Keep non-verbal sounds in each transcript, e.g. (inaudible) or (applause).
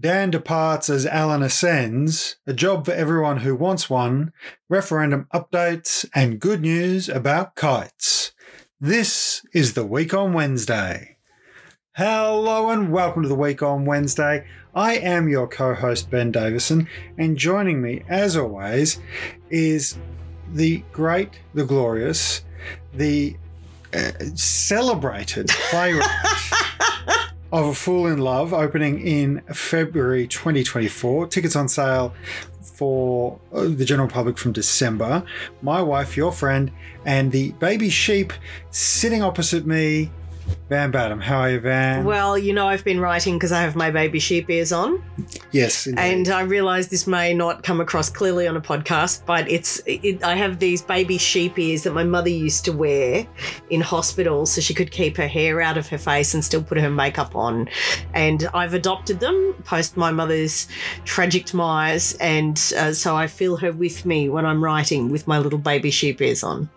Dan departs as Allan ascends, a job for everyone who wants one, referendum updates, and good news about kites. This is the Week on Wednesday. Hello and welcome to the Week on Wednesday. I am your co host, Ben Davison, and joining me, as always, is the great, the glorious, the uh, celebrated playwright (laughs) of A Fool in Love, opening in February 2024. Tickets on sale for uh, the general public from December. My wife, your friend, and the baby sheep sitting opposite me. Van Badham, how are you, Van? Well, you know, I've been writing because I have my baby sheep ears on, yes, indeed. and I realise this may not come across clearly on a podcast, but it's it, I have these baby sheep ears that my mother used to wear in hospital so she could keep her hair out of her face and still put her makeup on, and I've adopted them post my mother's tragic demise, and uh, so I feel her with me when I'm writing with my little baby sheep ears on.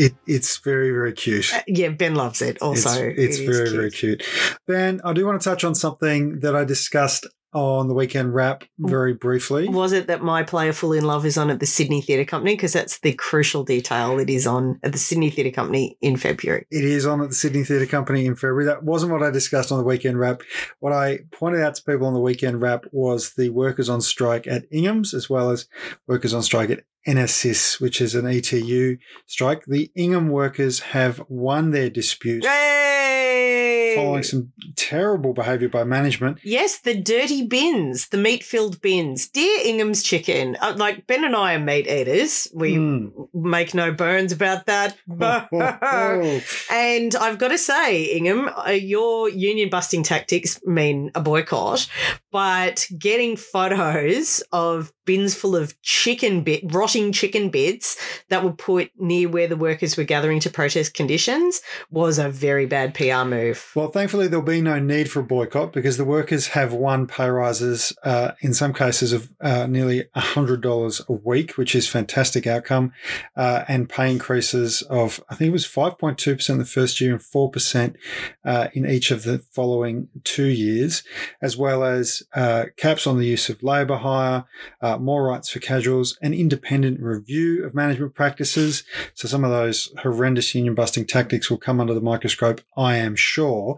It, it's very, very cute. Uh, yeah, Ben loves it. Also, it's, it's It very, very cute. Ben, I do want to touch on something that I discussed on the weekend wrap very briefly. Was it that my play, A Fool in Love, is on at the Sydney Theatre Company? Because that's the crucial detail. It is on at the Sydney Theatre Company in February. It is on at the Sydney Theatre Company in February. That wasn't what I discussed on the weekend wrap. What I pointed out to people on the weekend wrap was the workers on strike at Ingham's, as well as workers on strike at NSIS, which is an ETU strike. The Ingham workers have won their dispute Yay! Following some terrible behaviour by management. Yes, the dirty bins, the meat filled bins. Dear Ingham's chicken, uh, like Ben and I are meat eaters. We Mm. make no bones about that. (laughs) Oh, And I've got to say, Ingham, uh, your union busting tactics mean a boycott, but getting photos of bins full of chicken bit, rotting chicken bits that were put near where the workers were gathering to protest conditions was a very bad PR move. Well, thankfully, there'll be no need for a boycott because the workers have won pay rises, uh, in some cases of uh, nearly $100 a week, which is fantastic outcome, uh, and pay increases of, I think it was 5.2% the first year and 4% uh, in each of the following two years, as well as uh, caps on the use of labour hire, uh, more rights for casuals, an independent review of management practices. So some of those horrendous union busting tactics will come under the microscope, I am sure.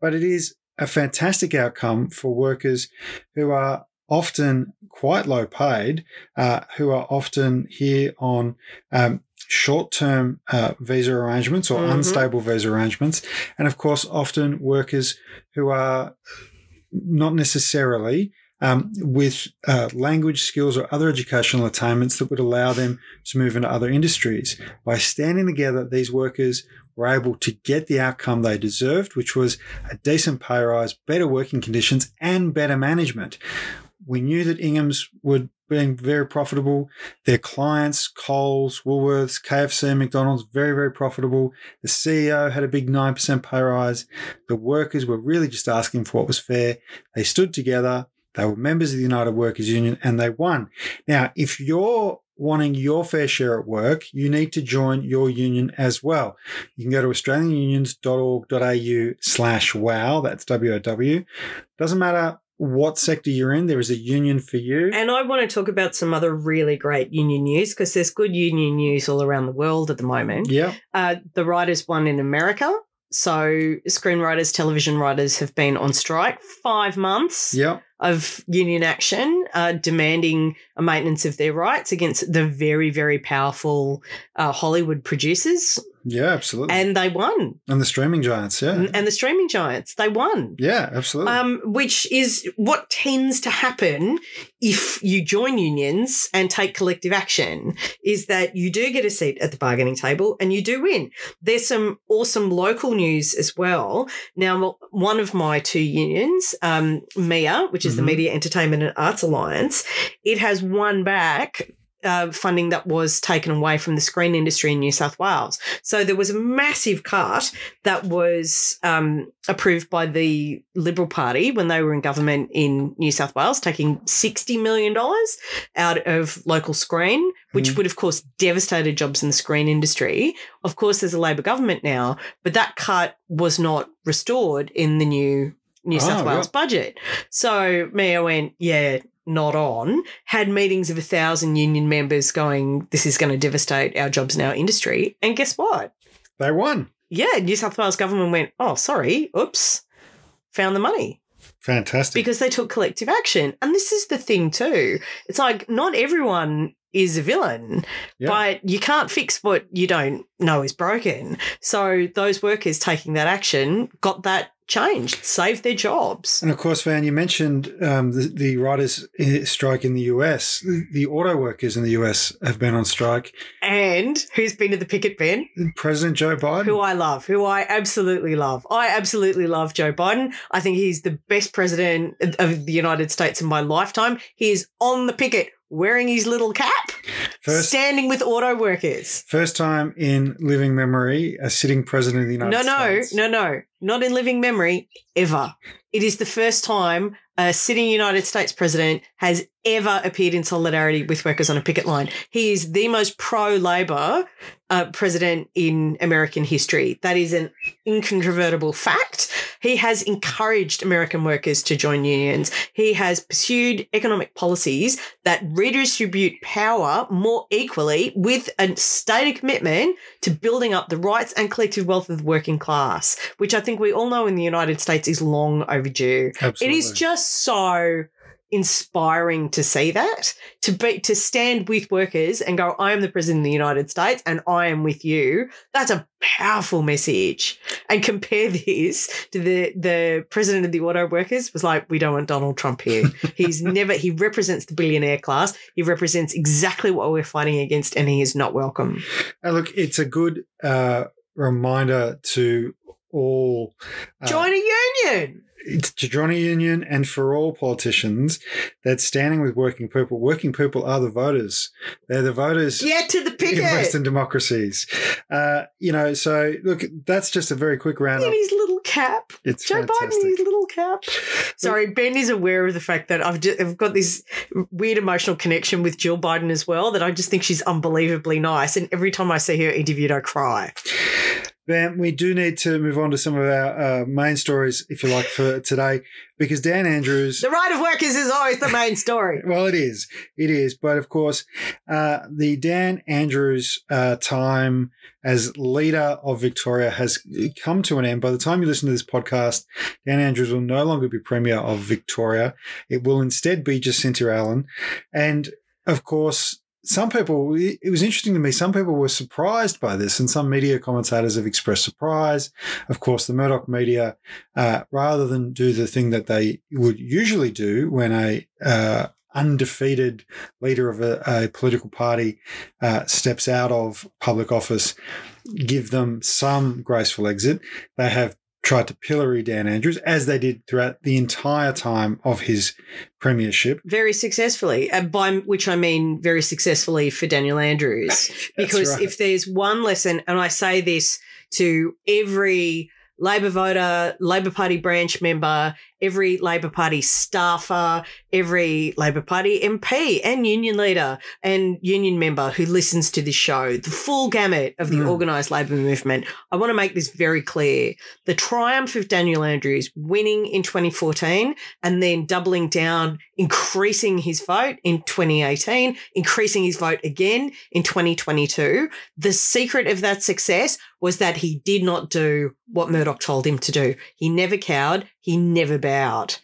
But it is a fantastic outcome for workers who are often quite low paid, uh, who are often here on um, short term uh, visa arrangements or Mhm. unstable visa arrangements. And of course, often workers who are not necessarily um, with uh, language skills or other educational attainments that would allow them to move into other industries. By standing together, these workers were able to get the outcome they deserved, which was a decent pay rise, better working conditions, and better management. We knew that Ingham's would being very profitable. Their clients, Coles, Woolworths, KFC, McDonald's, very, very profitable. The CEO had a big 9% pay rise. The workers were really just asking for what was fair. They stood together. They were members of the United Workers Union and they won. Now, if you're wanting your fair share at work, you need to join your union as well. You can go to australianunions.org.au slash wow. That's W-O-W. Doesn't matter what sector you're in, there is a union for you. And I want to talk about some other really great union news because there's good union news all around the world at the moment. yeah. Uh, the writers won in America. So, screenwriters, television writers have been on strike five months Yeah. Of union action, uh, demanding a maintenance of their rights against the very, very powerful uh, Hollywood producers. Yeah, absolutely. And they won. And the streaming giants, yeah. And the streaming giants, they won. Yeah, absolutely. Um, which is what tends to happen if you join unions and take collective action is that you do get a seat at the bargaining table and you do win. There's some awesome local news as well. Now, one of my two unions, um, MEAA, which is the Mhm. Media Entertainment and Arts Alliance, it has won back uh, funding that was taken away from the screen industry in New South Wales. So there was a massive cut that was um, approved by the Liberal Party when they were in government in New South Wales, taking $60 million out of local screen, which Mhm. would, of course, devastated jobs in the screen industry. Of course, there's a Labor government now, but that cut was not restored in the new New Oh, South yeah. Wales budget. So me, I went, yeah, not on. Had meetings of a thousand union members going, this is going to devastate our jobs in our industry. And guess what? They won. Yeah, New South Wales government went, oh, sorry, oops, found the money Fantastic. because they took collective action. And this is the thing, too. It's like not everyone is a villain, Yeah. but you can't fix what you don't know is broken. So those workers taking that action got that changed, saved their jobs. And of course, Van, you mentioned um, the, the writers' uh, strike in the US. The, the auto workers in the US have been on strike. And who's been to the picket, Ben? President Joe Biden. Who I love, who I absolutely love. I absolutely love Joe Biden. I think he's the best president of the United States in my lifetime. He is on the picket wearing his little cap, first, standing with auto workers. first time in living memory, a sitting president of the United States. No, no, States. no, no. Not in living memory, ever. It is the first time a sitting United States president has ever appeared in solidarity with workers on a picket line. He is the most pro Labor uh, president in American history. That is an incontrovertible fact. He has encouraged American workers to join unions. He has pursued economic policies that redistribute power more equally with a stated commitment to building up the rights and collective wealth of the working class, which I think we all know in the United States is long overdue. Absolutely. It is just so inspiring to see that to be to stand with workers and go i am the president of the united states and i am with you. That's a powerful message. And compare this to the the president of the auto workers was like we don't want donald trump here. (laughs) He's never he represents the billionaire class. He represents exactly what we're fighting against and he is not welcome. Uh, look, it's a good uh, reminder to all. Uh, join a union to join a union and for all politicians that's standing with working people, working people are the voters. They're the voters get to the in Western democracies. Uh, you know, so look, that's just a very quick round. in his little cap It's Joe Biden in his little cap. Sorry, Ben is aware of the fact that I've, just, I've got this weird emotional connection with Jill Biden as well. That I just think she's unbelievably nice, and every time I see her interviewed, I cry. Van, we do need to move on to some of our uh, main stories, if you like, for today, because Dan Andrews. The right of workers is always the main story. (laughs) Well, it is. It is. But of course, uh, the Dan Andrews uh, time as leader of Victoria has come to an end. By the time you listen to this podcast, Dan Andrews will no longer be Premier of Victoria. It will instead be Jacinta Allan. And of course, some people, it was interesting to me, some people were surprised by this, and some media commentators have expressed surprise. Of course, the Murdoch media, uh, rather than do the thing that they would usually do when a uh, undefeated leader of a, a political party uh, steps out of public office, give them some graceful exit. They have tried to pillory Dan Andrews, as they did throughout the entire time of his premiership. Very successfully, and by which I mean very successfully for Daniel Andrews. (laughs) because right. if there's one lesson, and I say this to every Labor voter, Labor Party branch member, every Labor Party staffer, every Labor Party MP and union leader and union member who listens to this show, the full gamut of the Mm. organised Labor movement. I want to make this very clear. The triumph of Daniel Andrews winning in 2014 and then doubling down, increasing his vote in 2018, increasing his vote again in 2022. The secret of that success was that he did not do what Murdoch told him to do. He never cowered, he never bowed.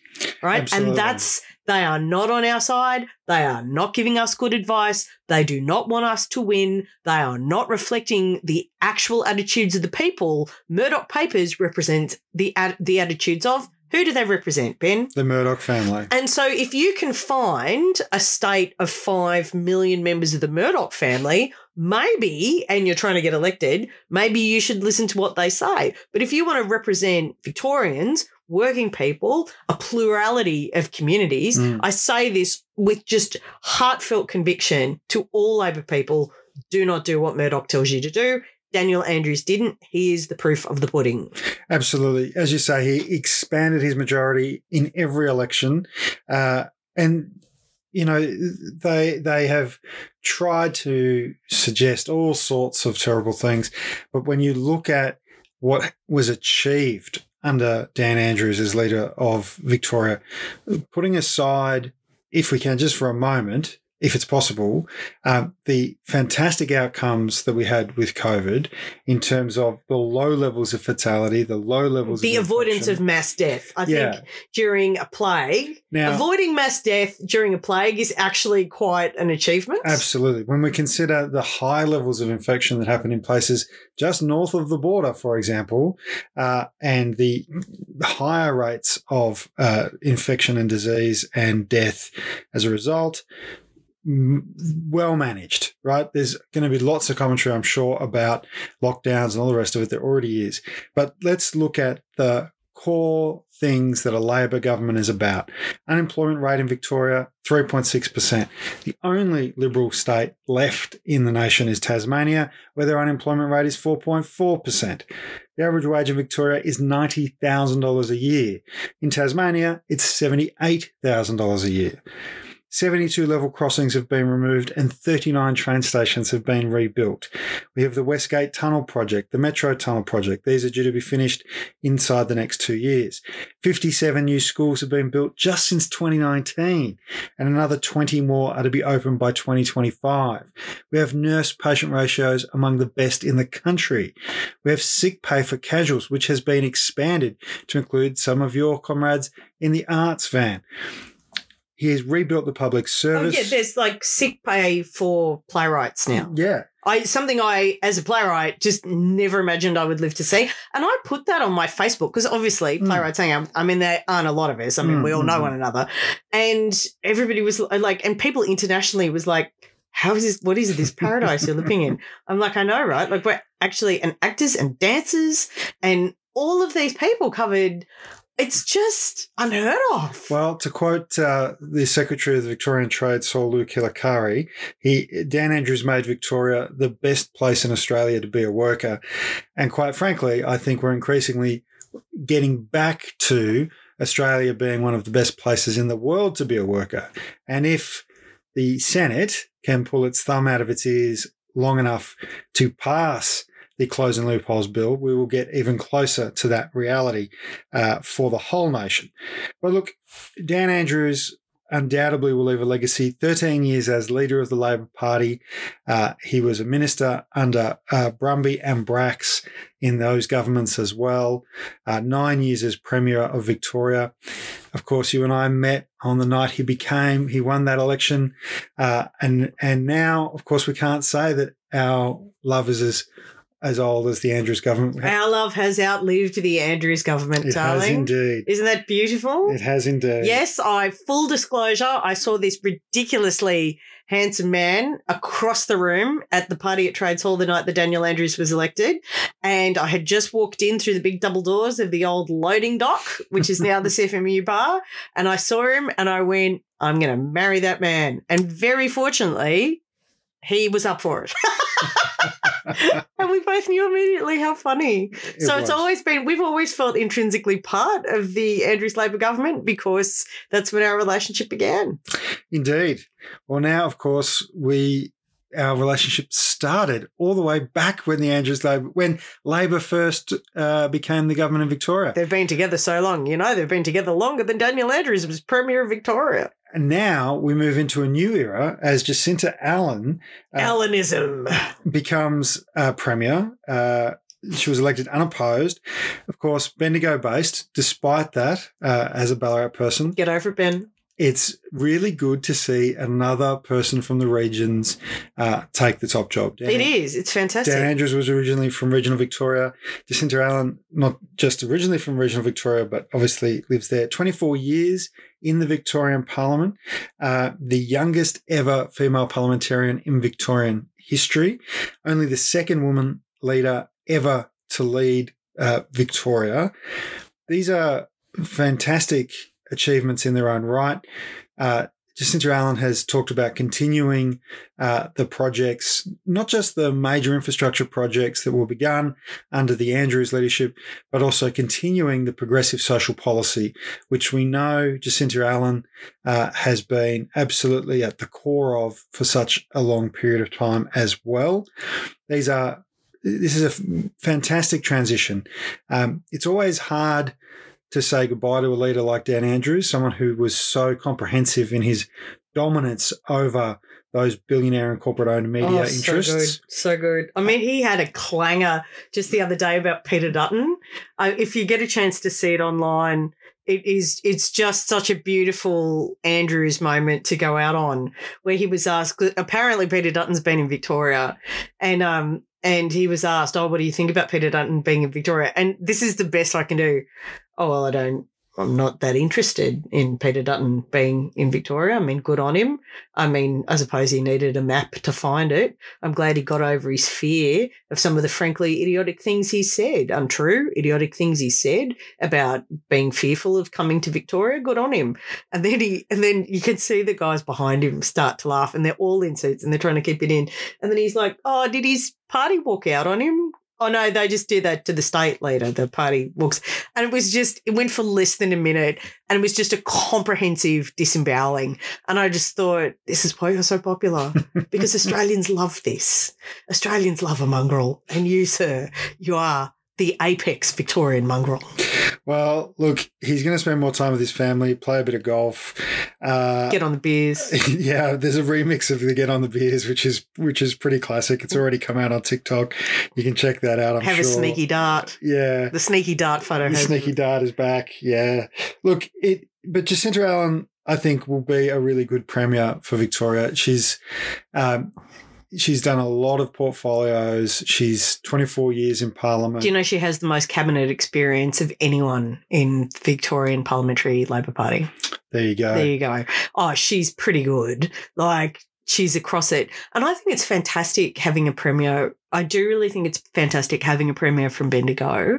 Right? Absolutely. And that's they are not on our side. They are not giving us good advice. They do not want us to win. They are not reflecting the actual attitudes of the people. Murdoch papers represent the ad- the attitudes of who do they represent, Ben? The Murdoch family. And so, if you can find a state of 5 million members of the Murdoch family, maybe, and you're trying to get elected, maybe you should listen to what they say. But if you want to represent Victorians, working people, a plurality of communities, Mm. I say this with just heartfelt conviction to all Labor people do not do what Murdoch tells you to do. Daniel Andrews didn't. He is the proof of the pudding. Absolutely. As you say, he expanded his majority in every election. Uh, and, you know, they they have tried to suggest all sorts of terrible things. But when you look at what was achieved under Dan Andrews as leader of Victoria, putting aside, if we can, just for a moment, if it's possible, um, the fantastic outcomes that we had with COVID in terms of the low levels of fatality, the low levels the of avoidance of mass death. I Yeah. think during a plague, Now- avoiding mass death during a plague is actually quite an achievement. Absolutely. When we consider the high levels of infection that happen in places just north of the border, for example, uh, and the higher rates of uh, infection and disease and death as a result, well managed, right? There's going to be lots of commentary, I'm sure, about lockdowns and all the rest of it. There already is. But let's look at the core things that a Labor government is about. Unemployment rate in Victoria, 3.6%. The only Liberal state left in the nation is Tasmania, where their unemployment rate is 4.4%. The average wage in Victoria is $90,000 a year. In Tasmania, it's $78,000 a year. 72 level crossings have been removed and 39 train stations have been rebuilt. We have the Westgate Tunnel project, the Metro Tunnel project. These are due to be finished inside the next two years. 57 new schools have been built just since 2019, and another 20 more are to be opened by 2025. We have nurse patient ratios among the best in the country. We have sick pay for casuals, which has been expanded to include some of your comrades in the arts van. He has rebuilt the public service. Oh, yeah, there's like sick pay for playwrights now. yeah. I something I, as a playwright, just never imagined I would live to see, and I put that on my Facebook because obviously Mm. playwrights hang out. I mean, there aren't a lot of us. I mean, Mm, we all know mm, one another, and everybody was like, and people internationally was like, "How is this? What is this paradise you're living in?" (laughs) I'm like, I know, right? Like we're actually and actors and dancers and all of these people covered. It's just unheard of. Well, to quote uh, the Secretary of the Victorian Trades Hall, Luke Hilakari, he Dan Andrews made Victoria the best place in Australia to be a worker, and quite frankly, I think we're increasingly getting back to Australia being one of the best places in the world to be a worker. And if the Senate can pull its thumb out of its ears long enough to pass the closing loopholes bill, we will get even closer to that reality uh, for the whole nation. But look, Dan Andrews undoubtedly will leave a legacy. 13 years as leader of the Labor Party. Uh, he was a minister under uh, Brumby and Bracks in those governments as well. Uh, nine years as Premier of Victoria. Of course, you and I met on the night he became, he won that election. Uh, and, and now, of course, we can't say that our love is as, as old as the Andrews government. Our love has outlived the Andrews government, it has darling. indeed. Isn't that beautiful? It has indeed. Yes, I full disclosure, I saw this ridiculously handsome man across the room at the party at Trades Hall the night that Daniel Andrews was elected. And I had just walked in through the big double doors of the old loading dock, which is now the (laughs) CFMU bar. And I saw him and I went, I'm going to marry that man. And very fortunately, he was up for it. (laughs) and we both knew immediately how funny. It so was. it's always been, we've always felt intrinsically part of the Andrews Labor government because that's when our relationship began. Indeed. Well, now, of course, we our relationship started all the way back when the Andrews Labor when Labor first uh, became the government of Victoria, They've been together so long, you know, they've been together longer than Daniel Andrews was Premier of Victoria. And now we move into a new era as Jacinta Allan uh, Alanism. becomes uh, premier. Uh, she was elected unopposed, of course, Bendigo based. Despite that, uh, as a Ballarat person, Get over it, Ben. it's really good to see another person from the regions uh, take the top job. Dan- It is. It's fantastic. Dan Andrews was originally from regional Victoria. Jacinta Allan, not just originally from regional Victoria, but obviously lives there. 24 years in the Victorian Parliament, uh, the youngest ever female parliamentarian in Victorian history, only the second woman leader ever to lead uh, Victoria. These are fantastic achievements in their own right. Uh, Jacinta Allan has talked about continuing uh, the projects, not just the major infrastructure projects that were begun under the Andrews leadership, but also continuing the progressive social policy, which we know Jacinta Allan uh, has been absolutely at the core of for such a long period of time as well. These are this is a fantastic transition. Um, it's always hard to say goodbye to a leader like Dan Andrews, someone who was so comprehensive in his dominance over those billionaire and corporate owned media Oh, interests. So good. So good. I mean, he had a clanger just the other day about Peter Dutton. Uh, if you get a chance to see it online, it is it's just such a beautiful Andrews moment to go out on where he was asked apparently Peter Dutton's been in Victoria and um and he was asked, Oh, what do you think about Peter Dutton being in Victoria? And this is the best I can do. Oh well I don't I'm not that interested in Peter Dutton being in Victoria. I mean, good on him. I mean, I suppose he needed a map to find it. I'm glad he got over his fear of some of the frankly idiotic things he said, untrue, idiotic things he said about being fearful of coming to Victoria. Good on him. And then he, and then you can see the guys behind him start to laugh, and they're all in suits and they're trying to keep it in. And then he's like, "Oh, did his party walk out on him?" Oh no, they just did that to the state leader. The party walks, and it was just it went for less than a minute, and it was just a comprehensive disemboweling. And I just thought, this is why you're so popular (laughs) because Australians love this. Australians love a mongrel, and you, sir, you are the apex Victorian mongrel. Well, look, he's going to spend more time with his family, play a bit of golf. Uh, Get on the beers. (laughs) yeah, there's a remix of the Get on the Beers, which is which is pretty classic. It's already come out on TikTok. You can check that out. I'm Have sure. a sneaky dart. Yeah, The sneaky dart photo. the sneaky dart is back. Yeah, look, it. But Jacinta Allan, I think, will be a really good premier for Victoria. She's. Um, She's done a lot of portfolios. She's 24 years in Parliament. Do you know she has the most cabinet experience of anyone in Victorian Parliamentary Labor Party? there you go. There you go. Oh, she's pretty good. Like she's across it. And I think it's fantastic having a premier. I do really think it's fantastic having a premier from Bendigo.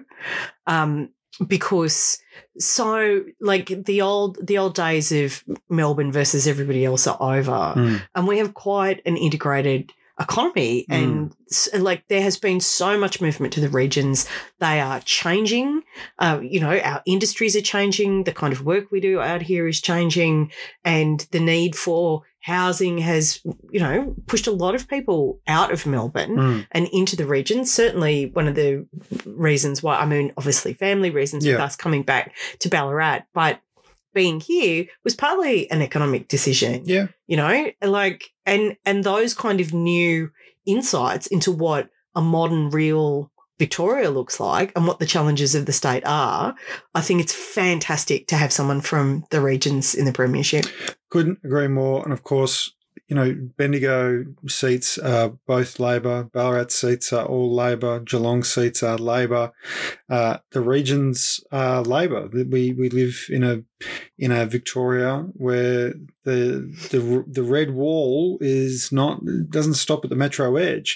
Um, because so like the old the old days of Melbourne versus everybody else are over. Mm. And we have quite an integrated economy and s- like there has been so much movement to the regions they are changing uh, you know our industries are changing the kind of work we do out here is changing and the need for housing has you know pushed a lot of people out of melbourne Mm. and into the region. Certainly, one of the reasons why, I mean, obviously, family reasons with us coming back to Ballarat, but being here was partly an economic decision. Yeah. You know, like, and, and those kind of new insights into what a modern, real Victoria looks like and what the challenges of the state are, I think it's fantastic to have someone from the regions in the Premiership. Couldn't agree more. And of course, you know, Bendigo seats are both Labor, Ballarat seats are all Labor, Geelong seats are Labor. Uh, the regions are Labor. We we live in a in a Victoria where the the the red wall is not doesn't stop at the metro edge.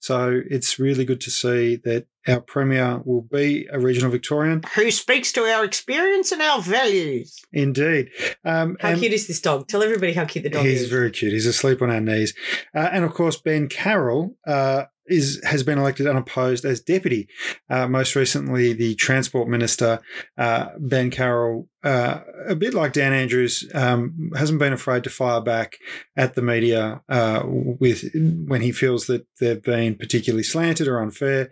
So it's really good to see that our premier will be a regional Victorian. Who speaks to our experience and our values? Indeed. Um, How cute is this dog? Tell everybody how cute the dog He's is. He's very cute. He's asleep on our knees. Uh, and of course, Ben Carroll uh, is has been elected unopposed as deputy. Uh, most recently, the transport minister, uh, Ben Carroll, uh, a bit like Dan Andrews, um, hasn't been afraid to fire back at the media uh, with when he feels that they've been particularly slanted or unfair,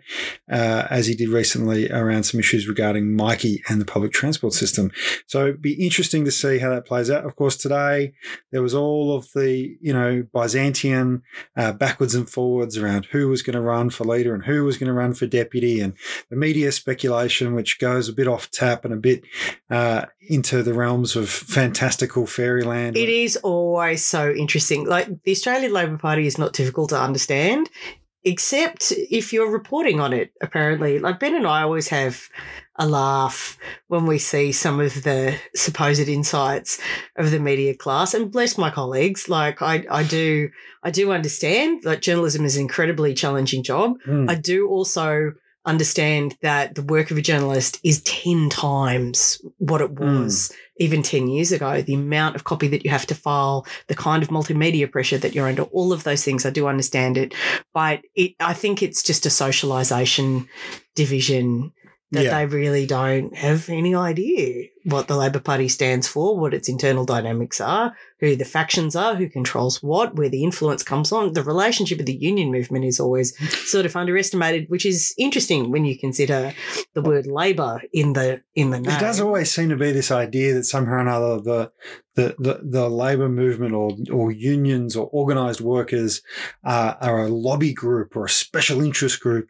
uh, as he did recently around some issues regarding Myki and the public transport system. So it'd be interesting to see how that plays out. Of course, today there was all of the you know Byzantian uh, backwards and forwards around who was going to run for leader and who was going to run for deputy, and the media speculation, which goes a bit off tap and a bit uh, into the realms of fantastical fairyland. It is always so interesting. Like the Australian Labor Party is not difficult to understand, except if you're reporting on it, apparently. Like Ben and I always have a laugh when we see some of the supposed insights of the media class. And bless my colleagues, like I, I do I do understand that journalism is an incredibly challenging job. Mm. I do also understand that the work of a journalist is 10 times what it hmm. was even 10 years ago. The amount of copy that you have to file, the kind of multimedia pressure that you're under, all of those things, I do understand it. But it, I think it's just a socialization division that Yeah. they really don't have any idea what the Labor Party stands for, what its internal dynamics are, who the factions are, who controls what, where the influence comes on. The relationship with the union movement is always sort of underestimated, which is interesting when you consider the word Labor in the in the name. There does always seem to be this idea that somehow or another the the the, the labour movement or or unions or organised workers uh, are a lobby group or a special interest group,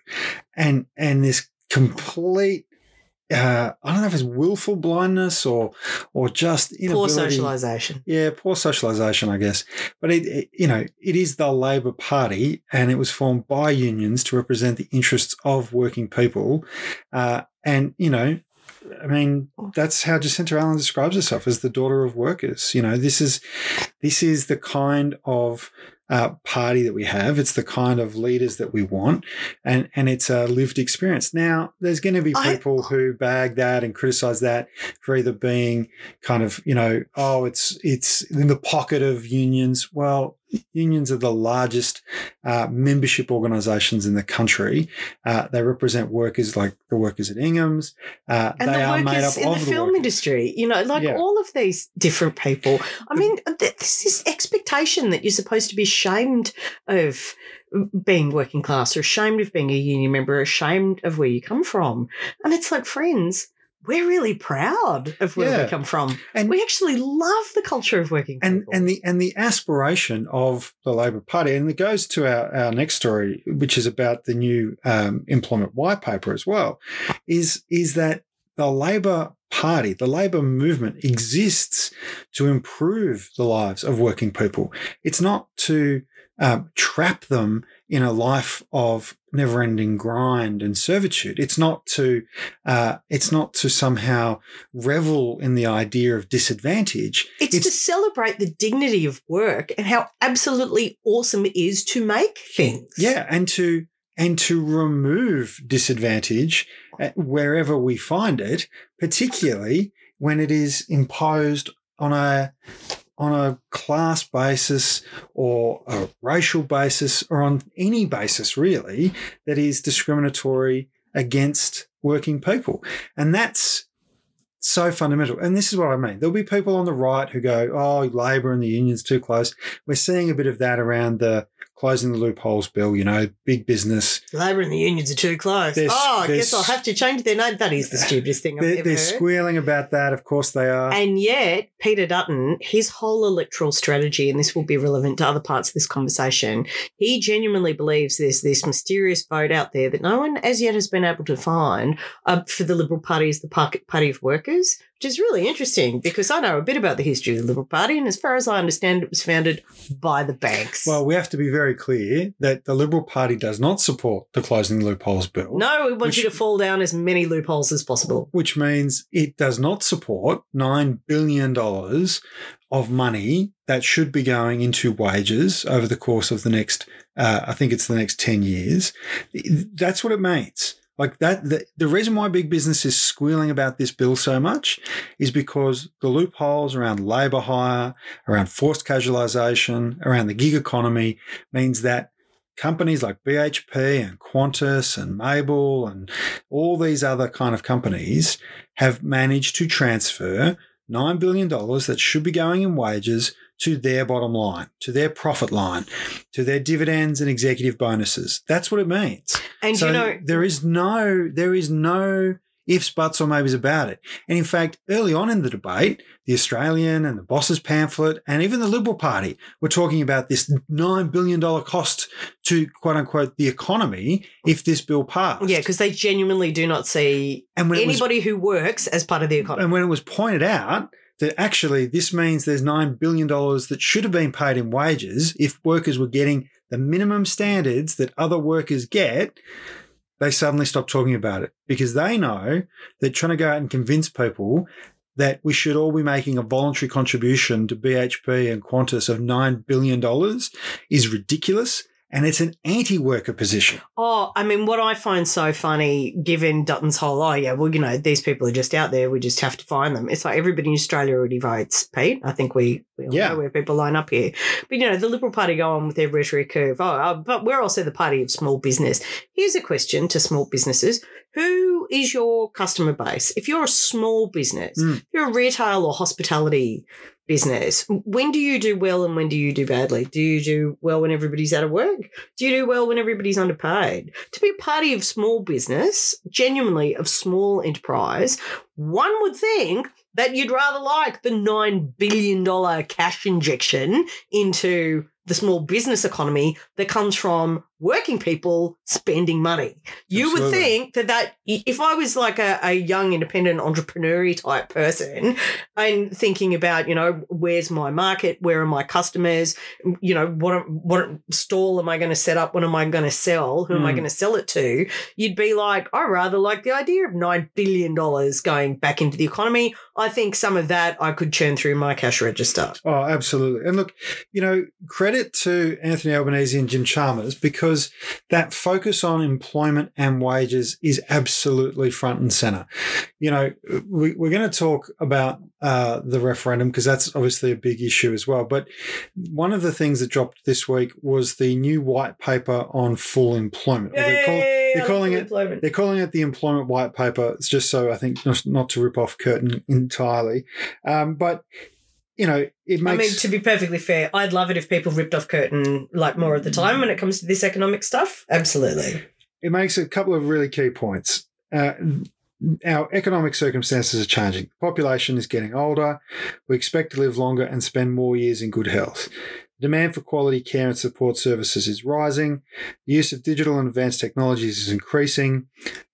and and this complete. Uh, I don't know if it's willful blindness or or just Poor socialization. Yeah, poor socialisation, I guess. But it, it, you know, it is the Labor Party, and it was formed by unions to represent the interests of working people. Uh, and you know, I mean, that's how Jacinta Allan describes herself as the daughter of workers. You know, this is this is the kind of uh, party that we have. It's the kind of leaders that we want, and and it's a lived experience. Now, there's going to be I- people who bag that and criticize that for either being kind of you know, oh, it's it's in the pocket of unions. Well, unions are the largest uh, membership organisations in the country. Uh, they represent workers like the workers at Ingham's. Uh, And they the are workers made up in of the the film workers. industry, you know, like Yeah. all of these different people. I mean, th- this is expectation that you're supposed to be ashamed of being working class or ashamed of being a union member or ashamed of where you come from. And it's like, friends, we're really proud of where Yeah. we come from. And We actually love the culture of working and people. and the and the aspiration of the Labor Party, and it goes to our, our next story, which is about the new um, employment white paper as well, is is that the Labor Party, the Labor movement exists to improve the lives of working people. It's not to um, trap them in a life of never-ending grind and servitude. It's not to uh, it's not to somehow revel in the idea of disadvantage. it's, to celebrate the dignity of work and how absolutely awesome it is to make things. Yeah, and to and to remove disadvantage uh, wherever we find it, particularly when it is imposed on a on a class basis or a racial basis or on any basis really that is discriminatory against working people. And that's so fundamental. And this is what I mean. There'll be people on the right who go, oh, Labor and the unions too close. We're seeing a bit of that around the closing the loopholes bill, you know, big business. Labor and the unions are too close. There's- oh, I guess I'll have to change their name. That is the stupidest thing I've They're, ever they're heard. squealing about that. Of course they are. And yet, Peter Dutton, his whole electoral strategy, and this will be relevant to other parts of this conversation, he genuinely believes there's this mysterious vote out there that no one as yet has been able to find uh, for the Liberal Party as the party of workers, which is really interesting because I know a bit about the history of the Liberal Party, and as far as I understand, it was founded by the banks. well, we have to be very clear that the Liberal Party does not support the closing loopholes bill. no, we want which- you to fall down as many loopholes as possible. which means it does not support $9 billion of money that should be going into wages over the course of the next, uh, I think it's the next 10 years. That's what it means. Like that, the, the reason why big business is squealing about this bill so much is because the loopholes around labour hire, around forced casualisation, around the gig economy means that companies like BHP and Qantas and Mabel and all these other kind of companies have managed to transfer $9 billion that should be going in wages to their bottom line, to their profit line, to their dividends and executive bonuses. That's what it means. And so you know, there is no there is no ifs, buts, or maybes about it. And in fact, early on in the debate, the Australian and the Bosses pamphlet and even the Liberal Party were talking about this $9 billion cost to quote unquote the economy if this bill passed. yeah, because they genuinely do not see and it was anybody who works as part of the economy. and when it was pointed out that actually this means there's $9 billion that should have been paid in wages if workers were getting the minimum standards that other workers get, they suddenly stop talking about it because they know that trying to go out and convince people that we should all be making a voluntary contribution to BHP and Qantas of $9 billion is ridiculous and it's an anti-worker position. Oh, I mean, what I find so funny, given Dutton's whole, oh yeah, well, you know, these people are just out there. We just have to find them. It's like everybody in Australia already votes, Pete. I think we, we all Yeah. know where people line up here. But you know, the Liberal Party go on with their rhetoric of, oh, uh, but we're also the party of small business. Here's a question to small businesses: Who is your customer base? If you're a small business, Mm. if you're a retail or hospitality business, when do you do well and when do you do badly? Do you do well when everybody's out of work? Do you do well when everybody's underpaid? To be a party of small business, genuinely of small enterprise, one would think that you'd rather like the $9 billion cash injection into the small business economy that comes from working people spending money. You would think that that if I was like a, a young independent entrepreneur type person and thinking about, you know, where's my market? Where are my customers? You know, what what stall am I going to set up? What am I going to sell? Who am I Hmm. going to sell it to? You'd be like, I rather like the idea of nine billion dollars going back into the economy. I think some of that I could churn through my cash register. Oh, absolutely. And look, you know, credit to Anthony Albanese and Jim Chalmers because that focus on employment and wages is absolutely front and center. You know, we, we're going to talk about uh, the referendum because that's obviously a big issue as well. But one of the things that dropped this week was the new white paper on full employment. They call- Yay, they're calling it- employment. they're calling it the employment white paper. It's just so I think not, not to rip off Curtin entirely, um, but you know it makes. I mean, to be perfectly fair, I'd love it if people ripped off Curtin like more of the time when it comes to this economic stuff. Absolutely. it makes a couple of really key points. Uh, our economic circumstances are changing. The Population is getting older. We expect to live longer and spend more years in good health. Demand for quality care and support services is rising. The use of digital and advanced technologies is increasing.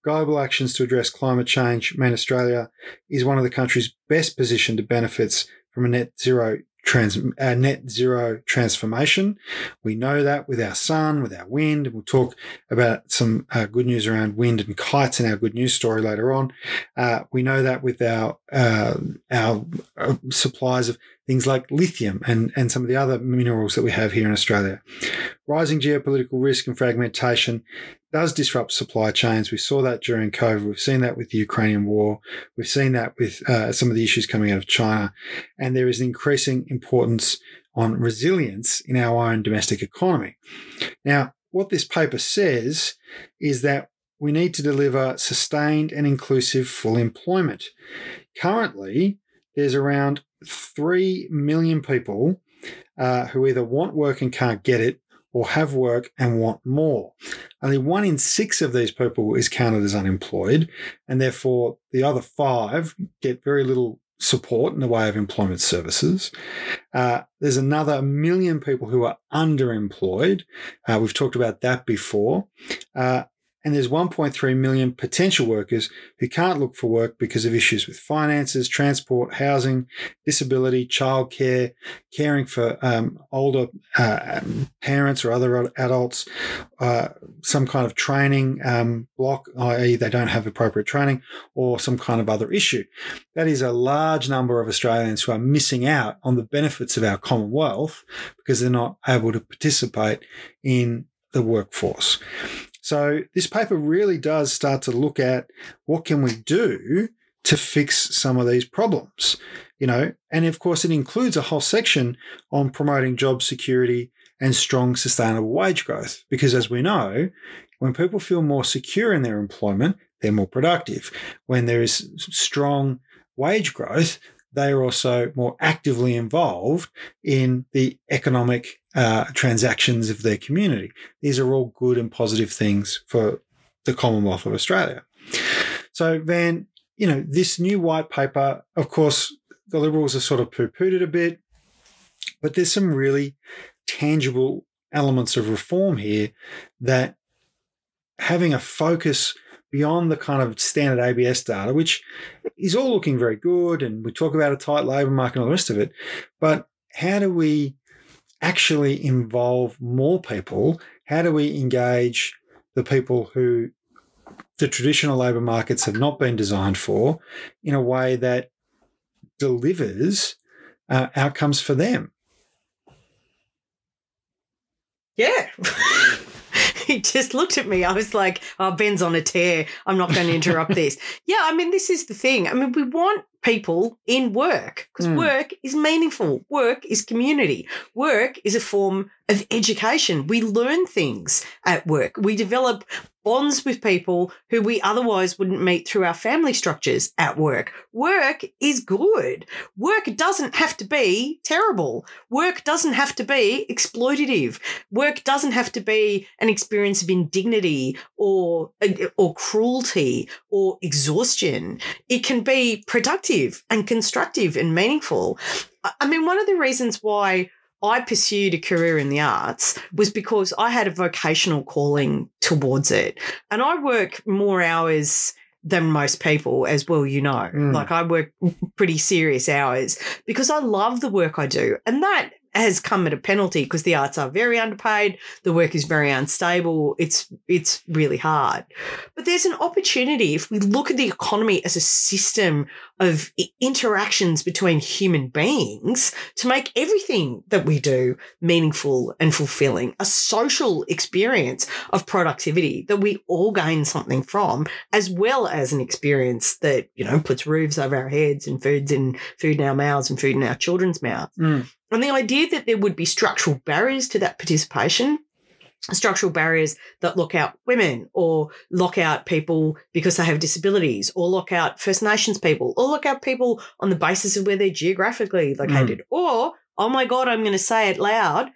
Global actions to address climate change mean Australia is one of the countries best positioned to benefits from a net zero trans, uh, net zero transformation. We know that with our sun, with our wind. We'll talk about some uh, good news around wind and kites in our good news story later on. Uh, we know that with our uh, our uh, supplies of things like lithium and, and some of the other minerals that we have here in Australia. Rising geopolitical risk and fragmentation does disrupt supply chains. We saw that during COVID. We've seen that with the Ukrainian war. We've seen that with uh, some of the issues coming out of China. And there is an increasing importance on resilience in our own domestic economy. Now, what this paper says is that we need to deliver sustained and inclusive full employment. Currently, there's around 3 million people uh, who either want work and can't get it or have work and want more. Only one in six of these people is counted as unemployed, and therefore the other five get very little support in the way of employment services. Uh, there's another million people who are underemployed. Uh, we've talked about that before. Uh, and there's 1.3 million potential workers who can't look for work because of issues with finances, transport, housing, disability, childcare, caring for um, older uh, parents or other adults, uh, some kind of training um, block, i.e., they don't have appropriate training, or some kind of other issue. That is a large number of Australians who are missing out on the benefits of our Commonwealth because they're not able to participate in the workforce. So this paper really does start to look at what can we do to fix some of these problems, you know, and of course it includes a whole section on promoting job security and strong sustainable wage growth because as we know, when people feel more secure in their employment, they're more productive. When there is strong wage growth, they are also more actively involved in the economic uh, transactions of their community. These are all good and positive things for the Commonwealth of Australia. So, Van, you know, this new white paper, of course, the Liberals have sort of poo pooed it a bit, but there's some really tangible elements of reform here that having a focus beyond the kind of standard ABS data, which is all looking very good, and we talk about a tight labour market and all the rest of it, but how do we actually involve more people? How do we engage the people who the traditional labour markets have not been designed for in a way that delivers uh, outcomes for them? Yeah. (laughs) (laughs) he just looked at me. I was like, oh, Ben's on a tear. I'm not going to interrupt this. (laughs) Yeah, I mean, this is the thing. I mean, we want people in work because Mm. work is meaningful. Work is community. Work is a form of education. We learn things at work. We develop bonds with people who we otherwise wouldn't meet through our family structures at work. Work is good. Work doesn't have to be terrible. Work doesn't have to be exploitative. Work doesn't have to be an experience of indignity or or cruelty or exhaustion. It can be productive and constructive and meaningful. I- I mean, one of the reasons why I pursued a career in the arts was because I had a vocational calling towards it. And I work more hours than most people, as well, you know. Mm. Like I work pretty serious hours because I love the work I do. And that has come at a penalty because the arts are very underpaid, the work is very unstable, it's it's really hard. But there's an opportunity if we look at the economy as a system of interactions between human beings to make everything that we do meaningful and fulfilling, a social experience of productivity that we all gain something from, as well as an experience that, you know, puts roofs over our heads and food's in food in our mouths and food in our children's mouths. Mm. And the idea that there would be structural barriers to that participation, structural barriers that lock out women or lock out people because they have disabilities or lock out First Nations people or lock out people on the basis of where they're geographically located. Mm. Or, oh my God, I'm going to say it loud,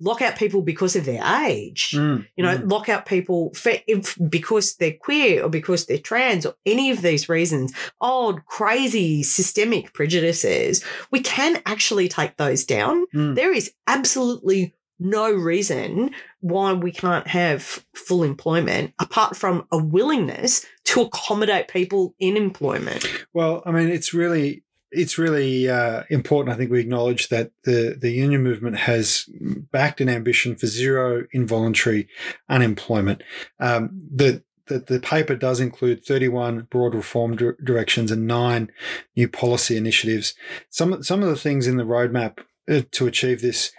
lock out people because of their age Mm. you know, Mm. lock out people for, if, because they're queer or because they're trans or any of these reasons, old, crazy, systemic prejudices, we can actually take those down. Mm. There is absolutely no reason why we can't have full employment apart from a willingness to accommodate people in employment. Well, I mean, it's really it's really uh, important. I think we acknowledge that the the union movement has backed an ambition for zero involuntary unemployment. Um, the the, the paper does include 31 broad reform dir- directions and nine new policy initiatives. Some some of the things in the roadmap uh, to achieve this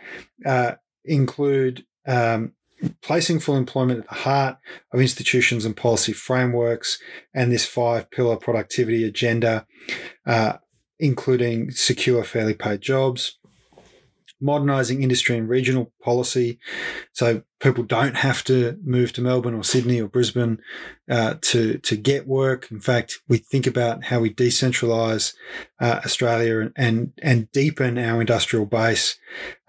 uh, include um, placing full employment at the heart of institutions and policy frameworks, and this five pillar productivity agenda, uh, including secure, fairly paid jobs. Modernising industry and regional policy, so people don't have to move to Melbourne or Sydney or Brisbane uh, to to get work. In fact, we think about how we decentralise uh, Australia and, and and deepen our industrial base.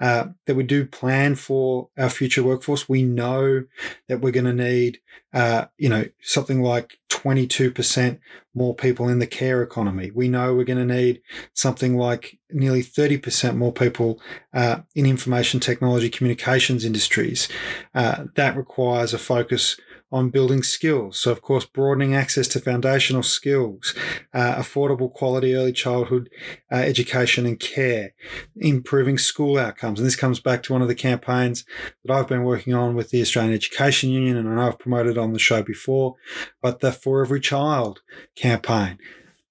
Uh, that we do plan for our future workforce. We know that we're going to need, uh, you know, something like twenty two percent more people in the care economy. We know we're going to need something like nearly thirty percent more people uh, in information technology communications industries. Uh, that requires a focus on building skills. So, of course, broadening access to foundational skills, uh, affordable quality early childhood uh, education and care, improving school outcomes. And this comes back to one of the campaigns that I've been working on with the Australian Education Union, and I know I've promoted on the show before, but the For Every Child campaign.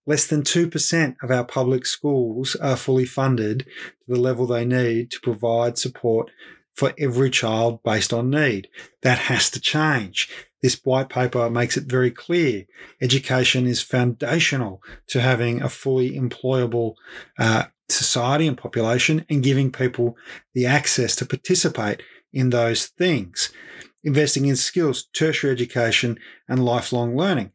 Less than 2% of our public schools are fully funded to the level they need to provide support for every child based on need. That has to change. This white paper makes it very clear. Education is foundational to having a fully employable uh, society and population and giving people the access to participate in those things. Investing in skills, tertiary education, and lifelong learning.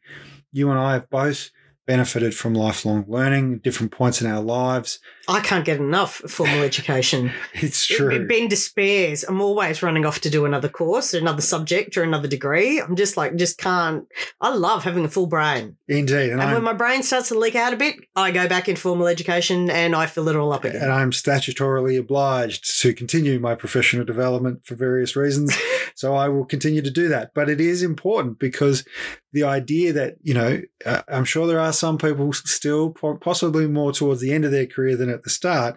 You and I have both benefited from lifelong learning at different points in our lives. I can't get enough formal education. (laughs) It's true. Ben despairs. I'm always running off to do another course, another subject, or another degree. I'm just like, just can't. I love having a full brain. Indeed. And, And when my brain starts to leak out a bit, I go back in formal education and I fill it all up again. and I'm statutorily obliged to continue my professional development for various reasons. (laughs) so I will continue to do that. But it is important because the idea that, you know, uh, I'm sure there are some people still, possibly more towards the end of their career than at the start,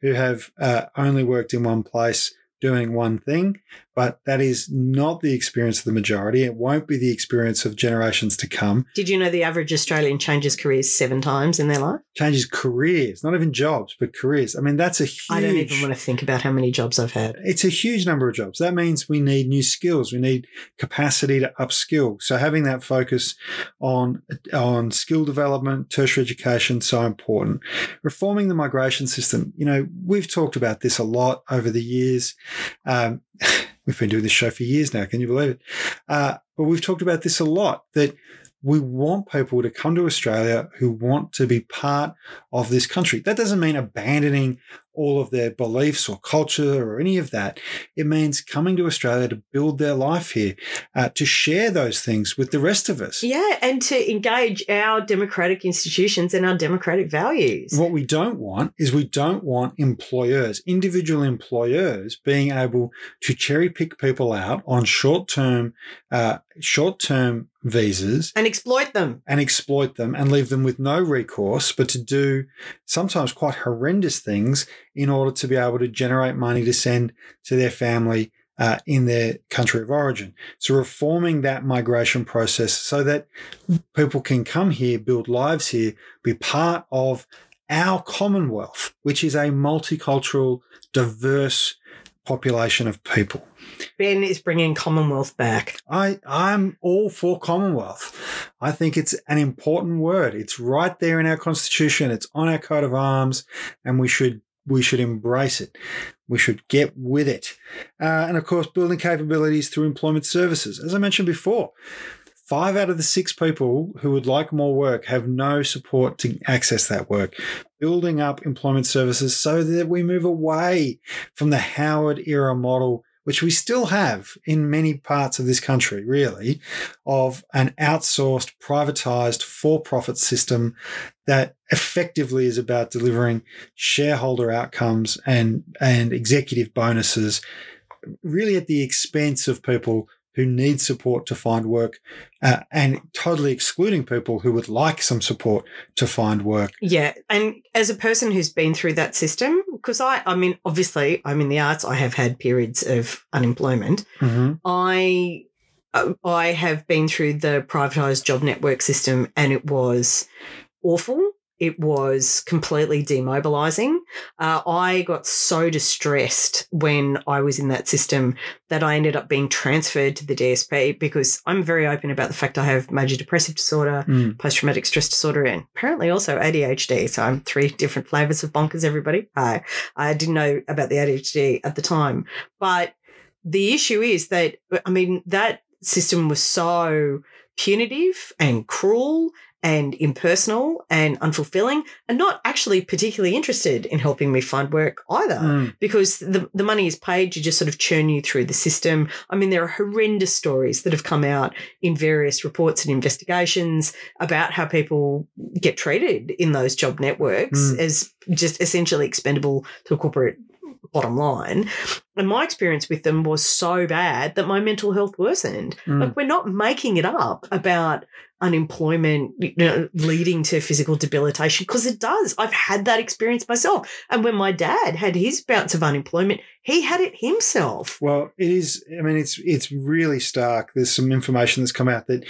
who have uh, only worked in one place doing one thing, but that is not the experience of the majority. It won't be the experience of generations to come. Did you know the average Australian changes careers seven times in their life? Changes careers, not even jobs, but careers. I mean, that's a huge. I don't even want to think about how many jobs I've had. It's a huge number of jobs. That means we need new skills. We need capacity to upskill. So having that focus on on skill development, tertiary education, so important. Reforming the migration system. You know, we've talked about this a lot over the years. Um, (laughs) we've been doing this show for years now. Can you believe it? Uh, but we've talked about this a lot that we want people to come to Australia who want to be part of this country. That doesn't mean abandoning all of their beliefs or culture or any of that. It means coming to Australia to build their life here, uh, to share those things with the rest of us. Yeah, and to engage our democratic institutions and our democratic values. What we don't want is we don't want employers, individual employers, being able to cherry pick people out on short term, uh, short term visas and exploit them and exploit them and leave them with no recourse, but to do sometimes quite horrendous things in order to be able to generate money to send to their family uh, in their country of origin. So, reforming that migration process so that people can come here, build lives here, be part of our Commonwealth, which is a multicultural, diverse population of people. Ben is bringing Commonwealth back. I, I'm all for Commonwealth. I think it's an important word. It's right there in our constitution. It's on our coat of arms and we should, we should embrace it. We should get with it. Uh, and of course, building capabilities through employment services. As I mentioned before, five out of the six people who would like more work have no support to access that work. Building up employment services so that we move away from the Howard era model which we still have in many parts of this country, really, of an outsourced, privatized, for profit system that effectively is about delivering shareholder outcomes and, and executive bonuses, really at the expense of people who need support to find work uh, and totally excluding people who would like some support to find work. Yeah. And as a person who's been through that system, because I, I mean, obviously, I'm in the arts, I have had periods of unemployment. Mm-hmm. I uh, I have been through the privatized job network system and it was awful. It was completely demobilizing. Uh, I got so distressed when I was in that system that I ended up being transferred to the DSP because I'm very open about the fact I have major depressive disorder, Mm. post traumatic stress disorder, and apparently also ADHD. So I'm three different flavors of bonkers, everybody. I, I didn't know about the ADHD at the time. But the issue is that, I mean, that system was so punitive and cruel and impersonal and unfulfilling and not actually particularly interested in helping me find work either Mm. because the, the money is paid to just sort of churn you through the system. I mean, there are horrendous stories that have come out in various reports and investigations about how people get treated in those job networks Mm. as just essentially expendable to a corporate bottom line. And my experience with them was so bad that my mental health worsened. Mm. Like, we're not making it up about unemployment you know, leading to physical debilitation because it does. I've had that experience myself. And when my dad had his bouts of unemployment, he had it himself. Well, it is. I mean, it's it's really stark. There's some information that's come out that